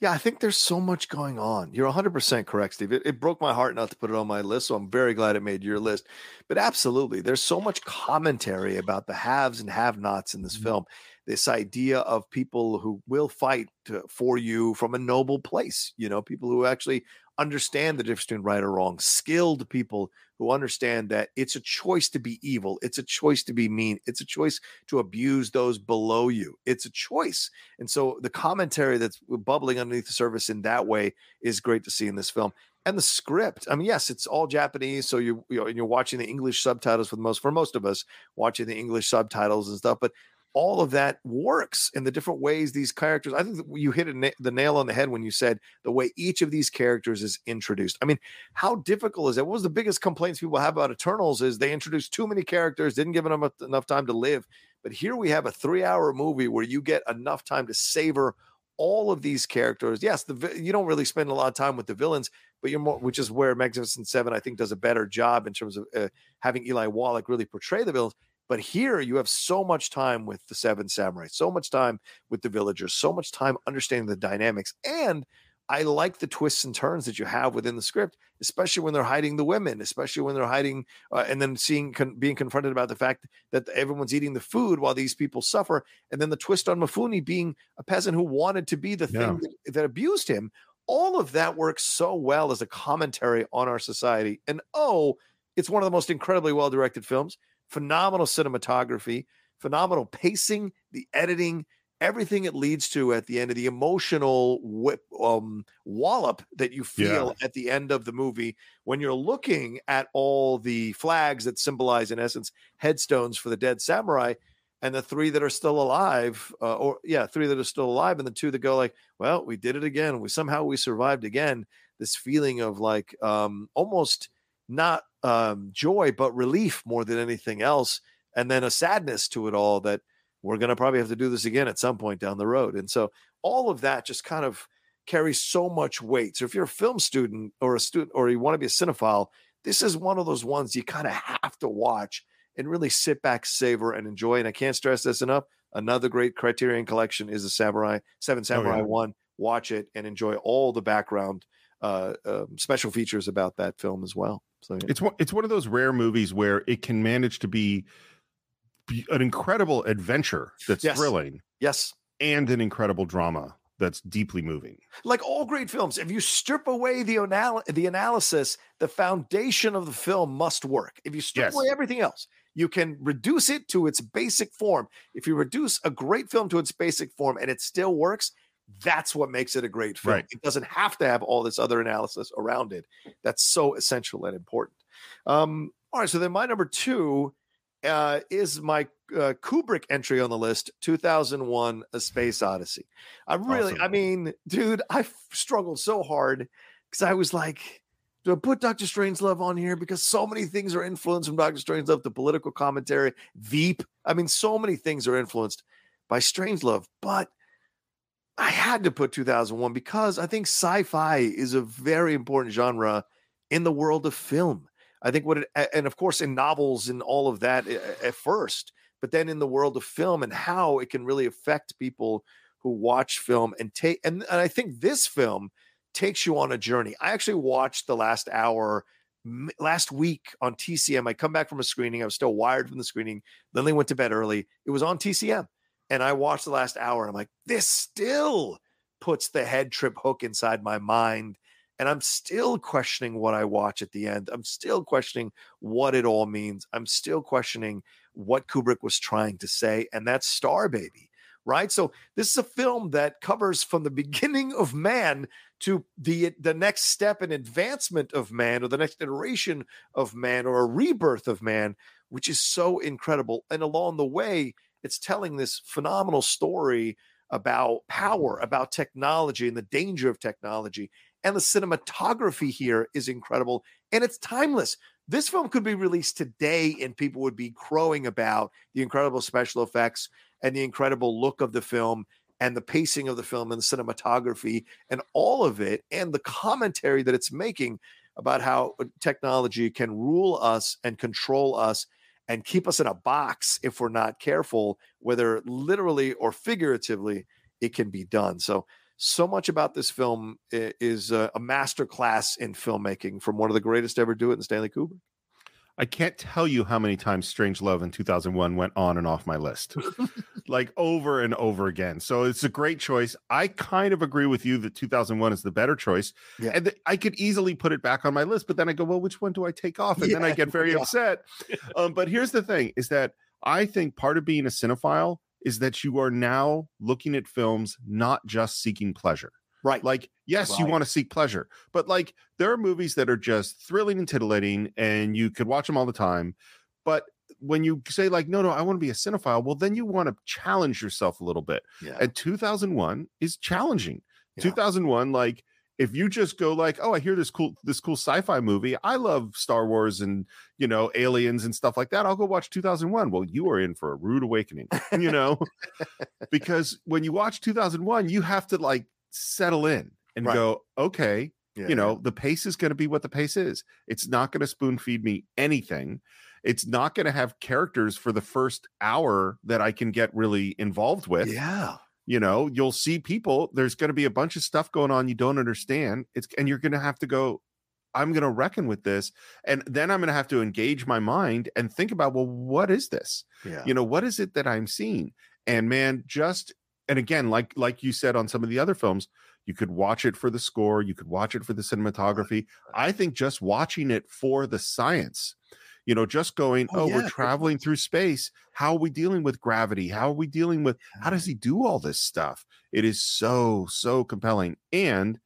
Yeah, I think there's so much going on. You're 100% correct, Steve. It, it broke my heart not to put it on my list, so I'm very glad it made your list. But absolutely, there's so much commentary about the haves and have nots in this Mhm. film. This idea of people who will fight to, for you from a noble place, you know, people who actually understand the difference between right or wrong, skilled people who understand that it's a choice to be evil, it's a choice to be mean, it's a choice to abuse those below you. It's a choice. And so the commentary that's bubbling underneath the surface in that way is great to see in this film. And the script, I mean, yes, it's all Japanese, so you you and you're watching the English subtitles for the most for most of us watching the English subtitles and stuff, but all of that works in the different ways these characters. I think you hit na- the nail on the head when you said the way each of these characters is introduced. I mean, how difficult is it? What was the biggest complaints people have about Eternals is they introduced too many characters, didn't give them enough time to live. But here we have a three-hour movie where you get enough time to savor all of these characters. Yes, the you don't really spend a lot of time with the villains, but you're more, which is where Magnificent Seven I think does a better job in terms of uh, having Eli Wallach really portray the villains. But here you have so much time with the Seven Samurai, so much time with the villagers, so much time understanding the dynamics, and I like the twists and turns that you have within the script, especially when they're hiding the women, especially when they're hiding, uh, and then seeing con- being confronted about the fact that everyone's eating the food while these people suffer, and then the twist on Mifune being a peasant who wanted to be the Yeah. thing that, that abused him. All of that works so well as a commentary on our society, and oh, it's one of the most incredibly well directed films. Phenomenal cinematography, phenomenal pacing, the editing, everything it leads to at the end of the emotional whip, um, wallop that you feel at the end of the movie when you're looking at all the flags that symbolize, in essence, headstones for the dead samurai. and the three that are still alive, uh, or yeah, three that are still alive, and the two that go like, well, we did it again. We somehow we survived again. This feeling of like um, almost not um, joy, but relief more than anything else, and then a sadness to it all that we're going to probably have to do this again at some point down the road. And so all of that just kind of carries so much weight. So if you're a film student or a student or you want to be a cinephile, this is one of those ones you kind of have to watch and really sit back, savor, and enjoy. And I can't stress this enough. Another great Criterion collection is the Samurai Seven Samurai oh, yeah. One. Watch it and enjoy all the background uh, uh, special features about that film as well. So yeah. it's one it's one of those rare movies where it can manage to be an incredible adventure that's yes. thrilling. Yes. And an incredible drama that's deeply moving. Like all great films, if you strip away the anal- the analysis, the foundation of the film must work. If you strip yes. away everything else, you can reduce it to its basic form. If you reduce a great film to its basic form and it still works, that's what makes it a great film. Right. It doesn't have to have all this other analysis around it. That's so essential and important. Um, all right, so then my number two uh, is my uh, Kubrick entry on the list 2001 A Space Odyssey. I really, awesome. I mean, dude, I struggled so hard because I was like, do I put Doctor Strangelove on here? Because so many things are influenced from Doctor Strangelove, the political commentary, Veep. I mean, so many things are influenced by Strangelove, but I had to put 2001 because I think sci fi is a very important genre in the world of film. I think what it, and of course in novels and all of that at first, but then in the world of film and how it can really affect people who watch film and take, and, and I think this film takes you on a journey. I actually watched the last hour last week on TCM. I come back from a screening. I was still wired from the screening. They went to bed early. It was on TCM. And I watched the last hour and I'm like, this still puts the head trip hook inside my mind and I'm still questioning what I watch at the end. I'm still questioning what it all means. I'm still questioning what Kubrick was trying to say. And that's Star Baby, right? So this is a film that covers from the beginning of man to the the next step in advancement of man or the next iteration of man or a rebirth of man, which is so incredible. And along the way, it's telling this phenomenal story about power, about technology and the danger of technology and the cinematography here is incredible and it's timeless. This film could be released today and people would be crowing about the incredible special effects and the incredible look of the film and the pacing of the film and the cinematography and all of it and the commentary that it's making about how uh, technology can rule us and control us and keep us in a box if we're not careful, whether literally or figuratively, it can be done. So so much about this film is a, master class in filmmaking from one of the greatest ever do it in Stanley Kubrick. I can't tell you how many times Strangelove in 2001 went on and off my list, like over and over again. So it's a great choice. I kind of agree with you that 2001 is the better choice. Yeah. And th- I could easily put it back on my list, but then I go, well, which one do I take off? And yeah. then I get very yeah. upset. Um, but here's the thing is that I think part of being a cinephile is that you are now looking at films not just seeking pleasure. Right. Like, yes, right. you want to seek pleasure, but like there are movies that are just thrilling and titillating and you could watch them all the time. But when you say, like, no, no, I want to be a cinephile, well, then you want to challenge yourself a little bit. Yeah. And 2001 is challenging. Yeah. 2001, like, if you just go like, oh, I hear this cool this cool sci-fi movie. I love Star Wars and you know aliens and stuff like that. I'll go watch 2001. Well, you are in for a rude awakening, you know, because when you watch 2001, you have to like settle in and right. go, okay, yeah, you know, yeah. the pace is going to be what the pace is. It's not going to spoon feed me anything. It's not going to have characters for the first hour that I can get really involved with. Yeah you know you'll see people there's going to be a bunch of stuff going on you don't understand it's and you're going to have to go i'm going to reckon with this and then i'm going to have to engage my mind and think about well what is this yeah. you know what is it that i'm seeing and man just and again like like you said on some of the other films you could watch it for the score you could watch it for the cinematography. I think just watching it for the science you know just going oh, oh yeah. we're traveling through space how are we dealing with gravity? How are we dealing with how does he do all this stuff? It is so so compelling and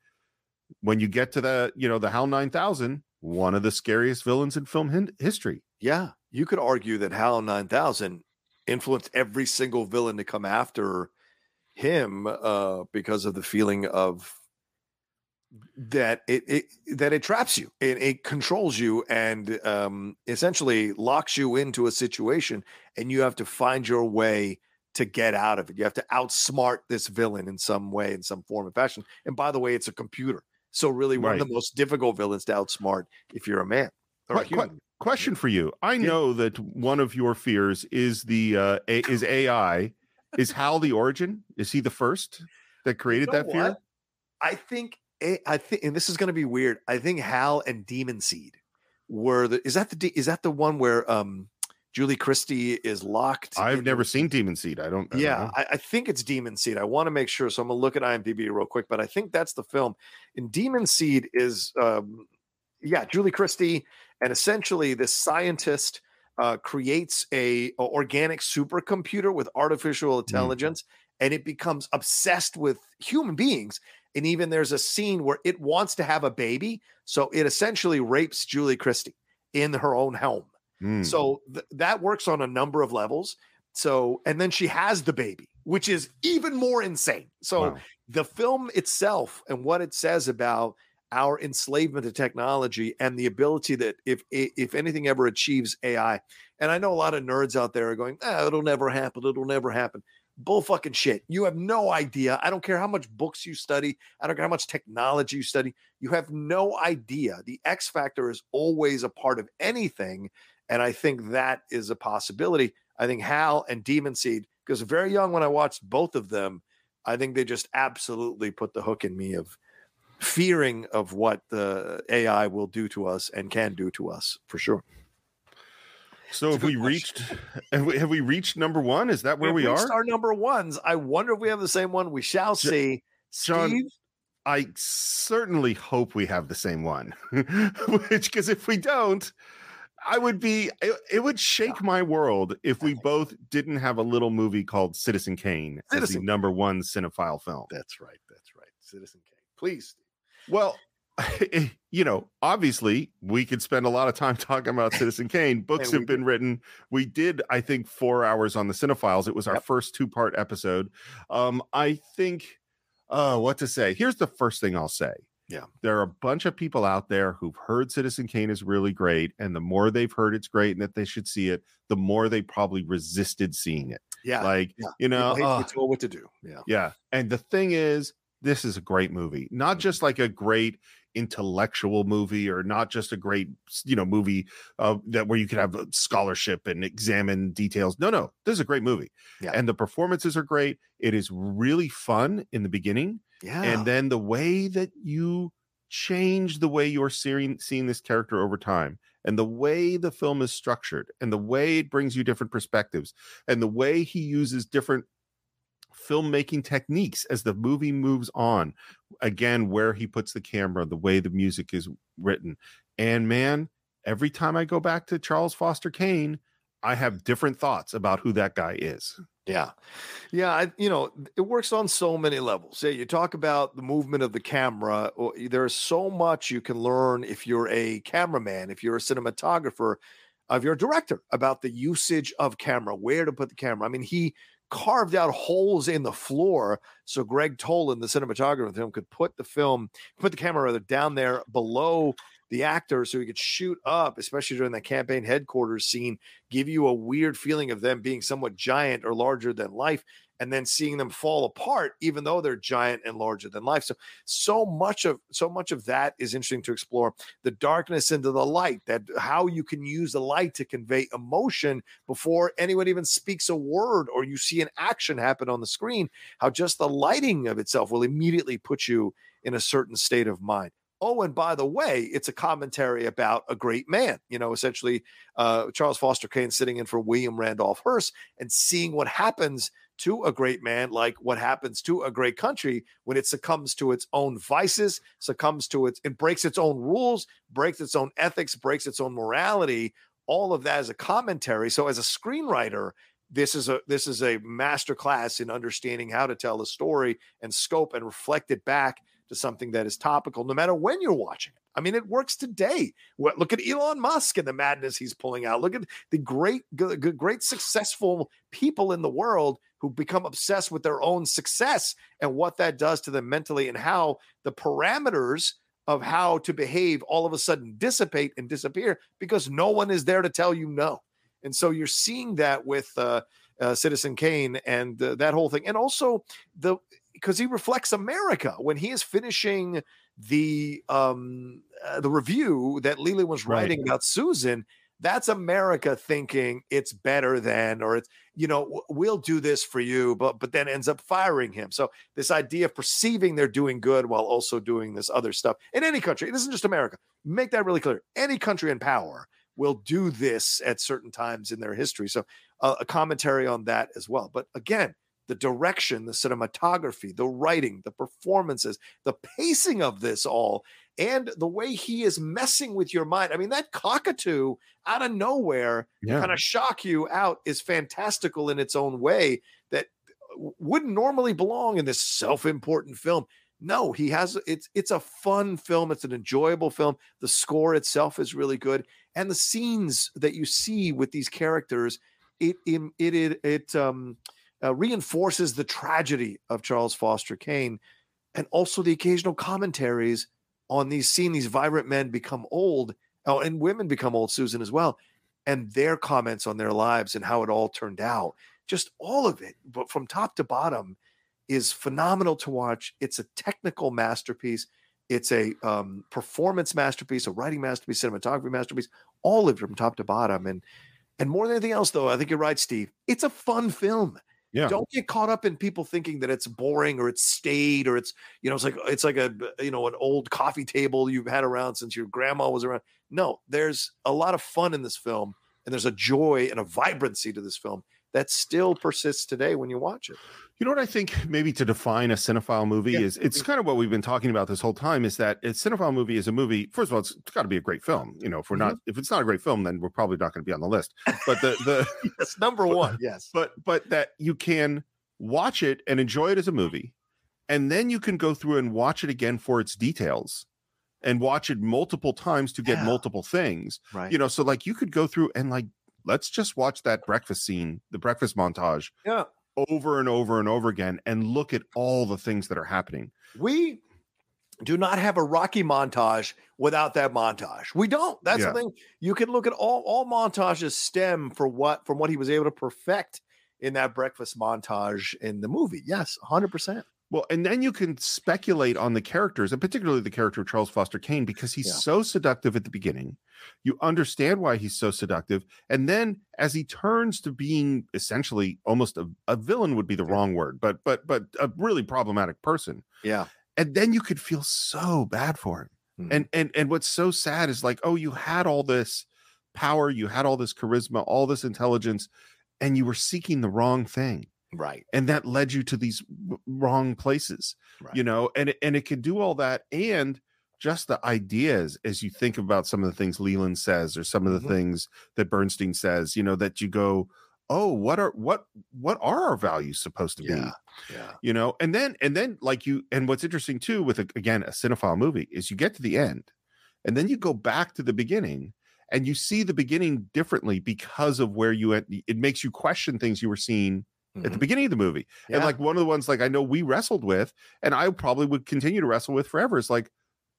when you get to the you know the hal 9000 one of the scariest villains in film hin- history. Yeah you could argue that hal 9000 influenced every single villain to come after him uh, because of the feeling of that it, it that it traps you it, it controls you and um, essentially locks you into a situation and you have to find your way to get out of it you have to outsmart this villain in some way in some form and fashion and by the way it's a computer so really one Right. of the most difficult villains to outsmart if you're a man or a que- question for you. I know that one of your fears is the uh, a, is AI. Is Hal the origin? Is he the first that created You know that fear? I think eh, I think, and this is going to be weird. I think Hal and Demon Seed were the. Is that the? Is that the one where um Julie Christie is locked? I've in- never seen Demon Seed. I don't. I don't Yeah, know. I, I think it's Demon Seed. I want to make sure, so I'm gonna look at IMDb real quick. But I think that's the film. And Demon Seed is, um, yeah, Julie Christie, and essentially this scientist uh, creates a, a organic supercomputer with artificial intelligence, and it becomes obsessed with human beings. And even there's a scene where it wants to have a baby, so it essentially rapes Julie Christie in her own home. Hmm. So th- that works on a number of levels. So, and then she has the baby, which is even more insane. So, Wow. the film itself and what it says about our enslavement to technology and the ability that if if anything ever achieves AI, and I know a lot of nerds out there are going, ah, it'll never happen, it'll never happen. Bull fucking shit. You have no idea. I don't care how much books you study. I don't care how much technology you study. You have no idea. The X factor is always a part of anything. And I think that is a possibility. I think Hal and Demon Seed, because very young when I watched both of them, I think they just absolutely put the hook in me of fearing of what the AI will do to us and can do to us for sure. So have we good reached? Have we, have we reached number one? Is that where we reached are? Our number ones. I wonder if we have the same one. We shall Jo- see. John, Steve, I certainly hope we have the same one. Which, because if we don't, I would be. It, it would shake my world if we both didn't have a little movie called Citizen Kane as the number one cinephile film. that's right. That's right. Citizen Kane. Please. Well, you know, obviously, we could spend a lot of time talking about Citizen Kane. Books have been written. We did, I think, four hours on the Cinephiles. It was our Yep. first two part episode. Um, I think, uh, what to say? Here's the first thing I'll say. Yeah. There are a bunch of people out there who've heard Citizen Kane is really great. And the more they've heard it's great and that they should see it, the more they probably resisted seeing it. Yeah. like, yeah. you know, People hate to uh, told what to do. Yeah. yeah. And the thing is, this is a great movie, not just like a great intellectual movie or not just a great, you know, movie uh, that where you could have a scholarship and examine details. No, no, this is a great movie. Yeah. And the performances are great. It is really fun in the beginning. Yeah. And then the way that you change the way you're seeing seeing this character over time and the way the film is structured and the way it brings you different perspectives and the way he uses different filmmaking techniques as the movie moves on again where he puts the camera the way the music is written and man every time i go back to charles foster kane i have different thoughts about who that guy is Yeah. Yeah. I, you know, it works on so many levels. Yeah. You talk about the movement of the camera. There's so much you can learn if you're a cameraman, if you're a cinematographer, of you're director about the usage of camera, where to put the camera. I mean, he carved out holes in the floor so Gregg Toland, the cinematographer of the film, could put the film, put the camera rather down there below the actor so he could shoot up, especially during that campaign headquarters scene give you a weird feeling of them being somewhat giant or larger than life and then seeing them fall apart even though they're giant and larger than life so so much of so much of that is interesting to explore the darkness into the light that how you can use the light to convey emotion before anyone even speaks a word or you see an action happen on the screen how just the lighting of itself will immediately put you in a certain state of mind Oh, and by the way, it's a commentary about a great man. You know, essentially, uh, Charles Foster Kane sitting in for William Randolph Hearst and seeing what happens to a great man, like what happens to a great country when it succumbs to its own vices, succumbs to its, it breaks its own rules, breaks its own ethics, breaks its own morality. All of that is a commentary. So, as a screenwriter, this is a this is a master class in understanding how to tell a story and scope and reflect it back to something that is topical, no matter when you're watching it. I mean, it works today. Look at Elon Musk and the madness he's pulling out. Look at the great, great successful people in the world who become obsessed with their own success and what that does to them mentally, and how the parameters of how to behave all of a sudden dissipate and disappear because no one is there to tell you no. And so you're seeing that with uh, uh, Citizen Kane and uh, that whole thing, and also the because he reflects America when he is finishing the um uh, the review that Lily was Right. writing about Susan. That's America thinking it's better than, or it's you know we'll do this for you, but but then ends up firing him. So this idea of perceiving they're doing good while also doing this other stuff in any country. It isn't just America. Make that really clear. Any country in power will do this at certain times in their history. So uh, a commentary on that as well. But again, the direction, the cinematography, the writing, the performances, the pacing of this all, and the way he is messing with your mind. I mean, that cockatoo out of nowhere Yeah. kind of shock you out is fantastical in its own way that wouldn't normally belong in this self-important film. No, he has it's it's a fun film, it's an enjoyable film. The score itself is really good and the scenes that you see with these characters it it it it, it um uh, reinforces the tragedy of Charles Foster Kane and also the occasional commentaries on these seeing these vibrant men become old oh, and women become old Susan as well and their comments on their lives and how it all turned out. Just all of it but from top to bottom is phenomenal to watch. It's a technical masterpiece. It's a um, performance masterpiece a writing masterpiece cinematography masterpiece all of it from top to bottom. And and more than anything else though i think you're right steve it's a fun film Yeah. don't get caught up in people thinking that it's boring or it's staid or it's you know it's like it's like a you know an old coffee table you've had around since your grandma was around no there's a lot of fun in this film and there's a joy and a vibrancy to this film that still persists today when you watch it You know what I think maybe to define a cinephile movie Yeah. is it's kind of what we've been talking about this whole time is that a cinephile movie is a movie. First of all, it's, got to be a great film. You know, if we're not mm-hmm. if it's not a great film, then we're probably not going to be on the list. But the the that's number one yes but but that you can watch it and enjoy it as a movie, and then you can go through and watch it again for its details, and watch it multiple times to get Yeah. multiple things. right You know, so like you could go through and like let's just watch that breakfast scene, the breakfast montage yeah over and over and over again and look at all the things that are happening. we do not have a Rocky montage without that montage. We don't. That's Yeah. the thing. You can look at all all montages stem for what from what he was able to perfect in that breakfast montage in the movie. Yes, hundred percent. Well, and then you can speculate on the characters, and particularly the character of Charles Foster Kane, because he's Yeah. so seductive at the beginning. You understand why he's so seductive. And then as he turns to being essentially almost a, a villain would be the wrong word, but but but a really problematic person. Yeah. And then you could feel so bad for him. Mhm. And and and what's so sad is like, oh, you had all this power, you had all this charisma, all this intelligence, and you were seeking the wrong thing Right. and that led you to these wrong places you know and and it can do all that and just the ideas as you think about some of the things leland says or some of the Mhm. things that bernstein says you know that you go oh what are what what are our values supposed to be Yeah. Yeah. you know and then and then like you and what's interesting too with a, again a cinephile movie is you get to the end and then you go back to the beginning and you see the beginning differently because of where you went it makes you question things you were seeing at the Mhm. beginning of the movie and like one of the ones like i know we wrestled with and i probably would continue to wrestle with forever is like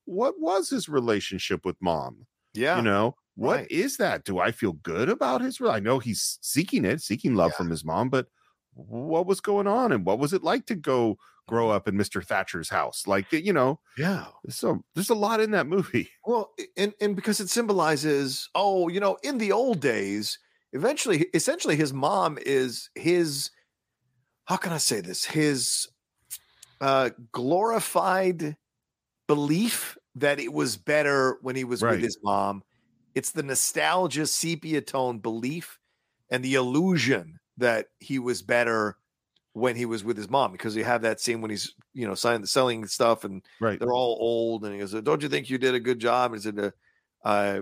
what was his relationship with mom yeah. you know what is right. that do i feel good about his i know he's seeking it seeking love Yeah. from his mom but what was going on and what was it like to go grow up in mr thatcher's house like you know yeah. so there's a lot in that movie Well, and and because it symbolizes, oh, you know, in the old days, eventually, essentially, his mom is his. How can I say this? His uh, glorified belief that it was better when he was Right. with his mom. It's the nostalgia sepia tone belief and the illusion that he was better when he was with his mom because you have that scene when he's you know signing selling stuff and right they're all old and he goes don't you think you did a good job and he said uh, uh,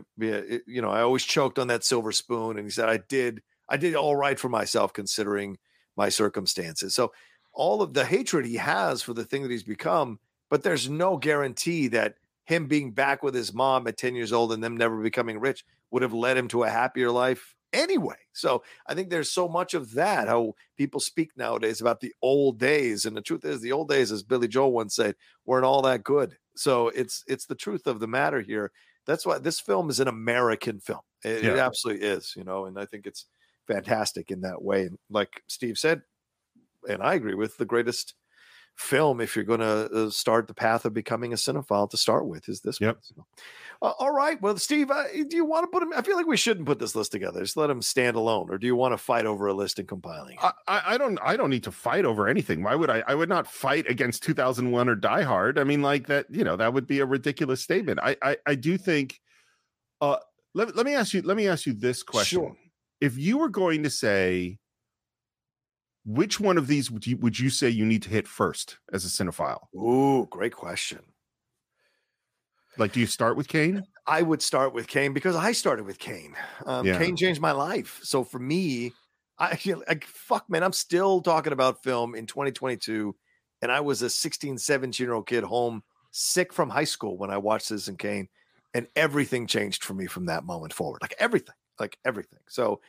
you know i always choked on that silver spoon and he said i did i did all right for myself considering my circumstances so all of the hatred he has for the thing that he's become but there's no guarantee that him being back with his mom at 10 years old and them never becoming rich would have led him to a happier life anyway. So I think there's so much of that, how people speak nowadays about the old days. And the truth is, the old days, as Billy Joel once said, weren't all that good. So it's it's the truth of the matter here. That's why this film is an American film. It, it absolutely is, you know, and I think it's fantastic in that way. And like Steve said, and I agree with the greatest film if you're going to uh, start the path of becoming a cinephile to start with is this Yep. one. So, uh, all right. Well, Steve, uh, do you want to put him? I feel like we shouldn't put this list together. Just let him stand alone, or do you want to fight over a list and compiling? I, I I don't I don't need to fight over anything. Why would I? I would not fight against 2001 or Die Hard. I mean, like that. You know, that would be a ridiculous statement. I I, I do think. Uh, let, let me ask you. Let me ask you this question. Sure. If you were going to say, which one of these would you, would you say you need to hit first as a cinephile? Ooh, great question. Like, do you start with Kane? I would start with Kane because I started with Kane. Um, Yeah. Kane changed my life. So for me, I like fuck, man. I'm still talking about film in 2022, and I was a 16, 17 year old kid home sick from high school when I watched Citizen Kane, and everything changed for me from that moment forward. Like everything, like everything. So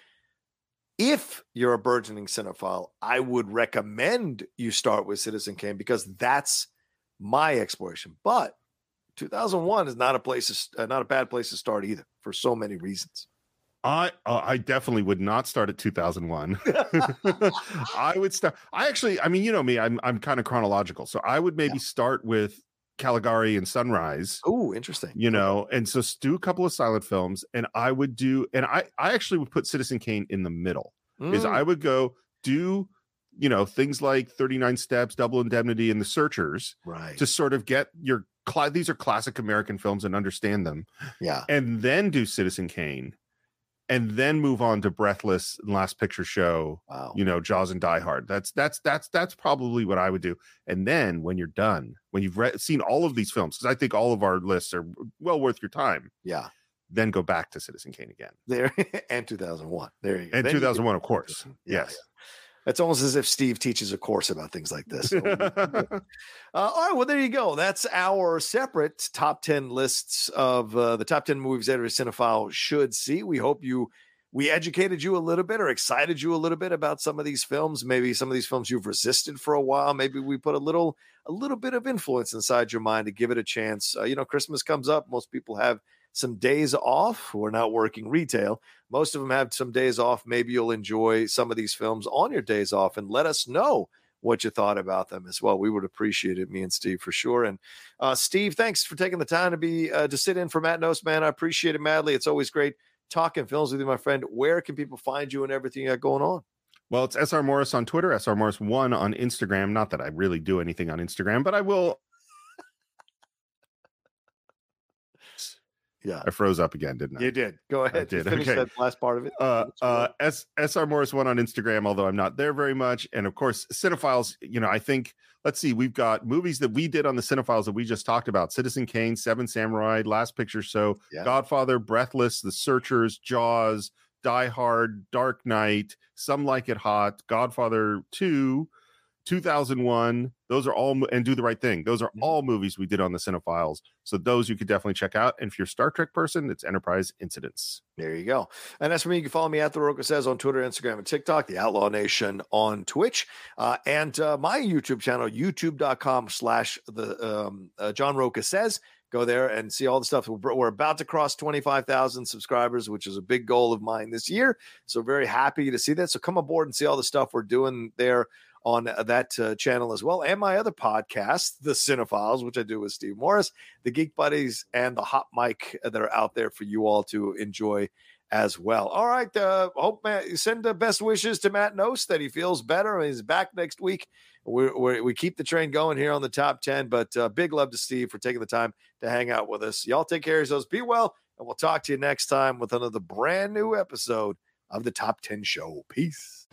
if you're a burgeoning cinephile, I would recommend you start with Citizen Kane because that's my exploration. But 2001 is not a place, to, uh, not a bad place to start either, for so many reasons. I uh, I definitely would not start at 2001. I would start. I actually, I mean, you know me, I'm I'm kind of chronological, so I would maybe start with Caligari and Sunrise. Oh, interesting. You know, and so do a couple of silent films, and I would do, and I I actually would put Citizen Kane in the middle. Is Mm, I would go do, you know, things like 39 Steps, Double Indemnity, and The Searchers right. to sort of get your. These are classic American films and understand them yeah. and then do Citizen Kane, and then move on to Breathless and Last Picture Show, Wow. you know, Jaws and Die Hard. That's that's that's that's probably what I would do. And then when you're done, when you've re- seen all of these films, because I think all of our lists are well worth your time, yeah. then go back to Citizen Kane again. There and 2001. There you go. And Then you 2001, of course. Yeah, yes. It's almost as if Steve teaches a course about things like this. So, uh, all right, well, there you go. That's our separate top 10 lists of uh, the top 10 movies that every cinephile should see. We hope you we educated you a little bit or excited you a little bit about some of these films. Maybe some of these films you've resisted for a while. Maybe we put a little a little bit of influence inside your mind to give it a chance. Uh, you know, Christmas comes up. Most people have some days off who are not working retail. Most of them have some days off. Maybe you'll enjoy some of these films on your days off and let us know what you thought about them as well. We would appreciate it, me and Steve for sure. And uh, Steve, thanks for taking the time to be uh, to sit in for Matt Knost, man. I appreciate it madly. It's always great talking films with you, my friend. Where can people find you and everything you got going on? Well, it's SR Morris on Twitter, SR Morris1 on Instagram. Not that I really do anything on Instagram, but I will. Yeah, I froze up again, didn't I? you did. Go ahead. You did, Finish okay. that last part of it. uh, uh, S- SR Morris one on Instagram, although I'm not there very much. And of course, Cinephiles, you know, I think, let's see, we've got movies that we did on the Cinephiles that we just talked about Citizen Kane, Seven Samurai, Last Picture Show, Yeah. Godfather, Breathless, The Searchers, Jaws, Die Hard, Dark Knight, Some Like It Hot, Godfather 2, 2001. Those are all, and Do the Right Thing. Those are Mhm. all movies we did on the Cinephiles. So those you could definitely check out. And if you're a Star Trek person, it's Enterprise Incidents. There you go. And as for me, you can follow me at The Roca Says on Twitter, Instagram, and TikTok, The Outlaw Nation on Twitch, uh, and uh, my YouTube channel, youtube.com slash the um, uh, John Roca Says. Go there and see all the stuff. We're, we're about to cross 25,000 subscribers, which is a big goal of mine this year. So very happy to see that. So come aboard and see all the stuff we're doing there on uh, that uh, channel as well. And my other podcast, The Cinephiles, which I do with Steve Morris, the Geek Buddies, and the Hot Mic that are out there for you all to enjoy as well. All right. Uh, hope Matt, send the best wishes to Matt Knost that he feels better. And he's back next week. we we we keep the train going here on the top 10, but uh, big love to Steve for taking the time to hang out with us. Y'all take care of yourselves. Be well, and we'll talk to you next time with another brand new episode of the Top 10 Show. Peace.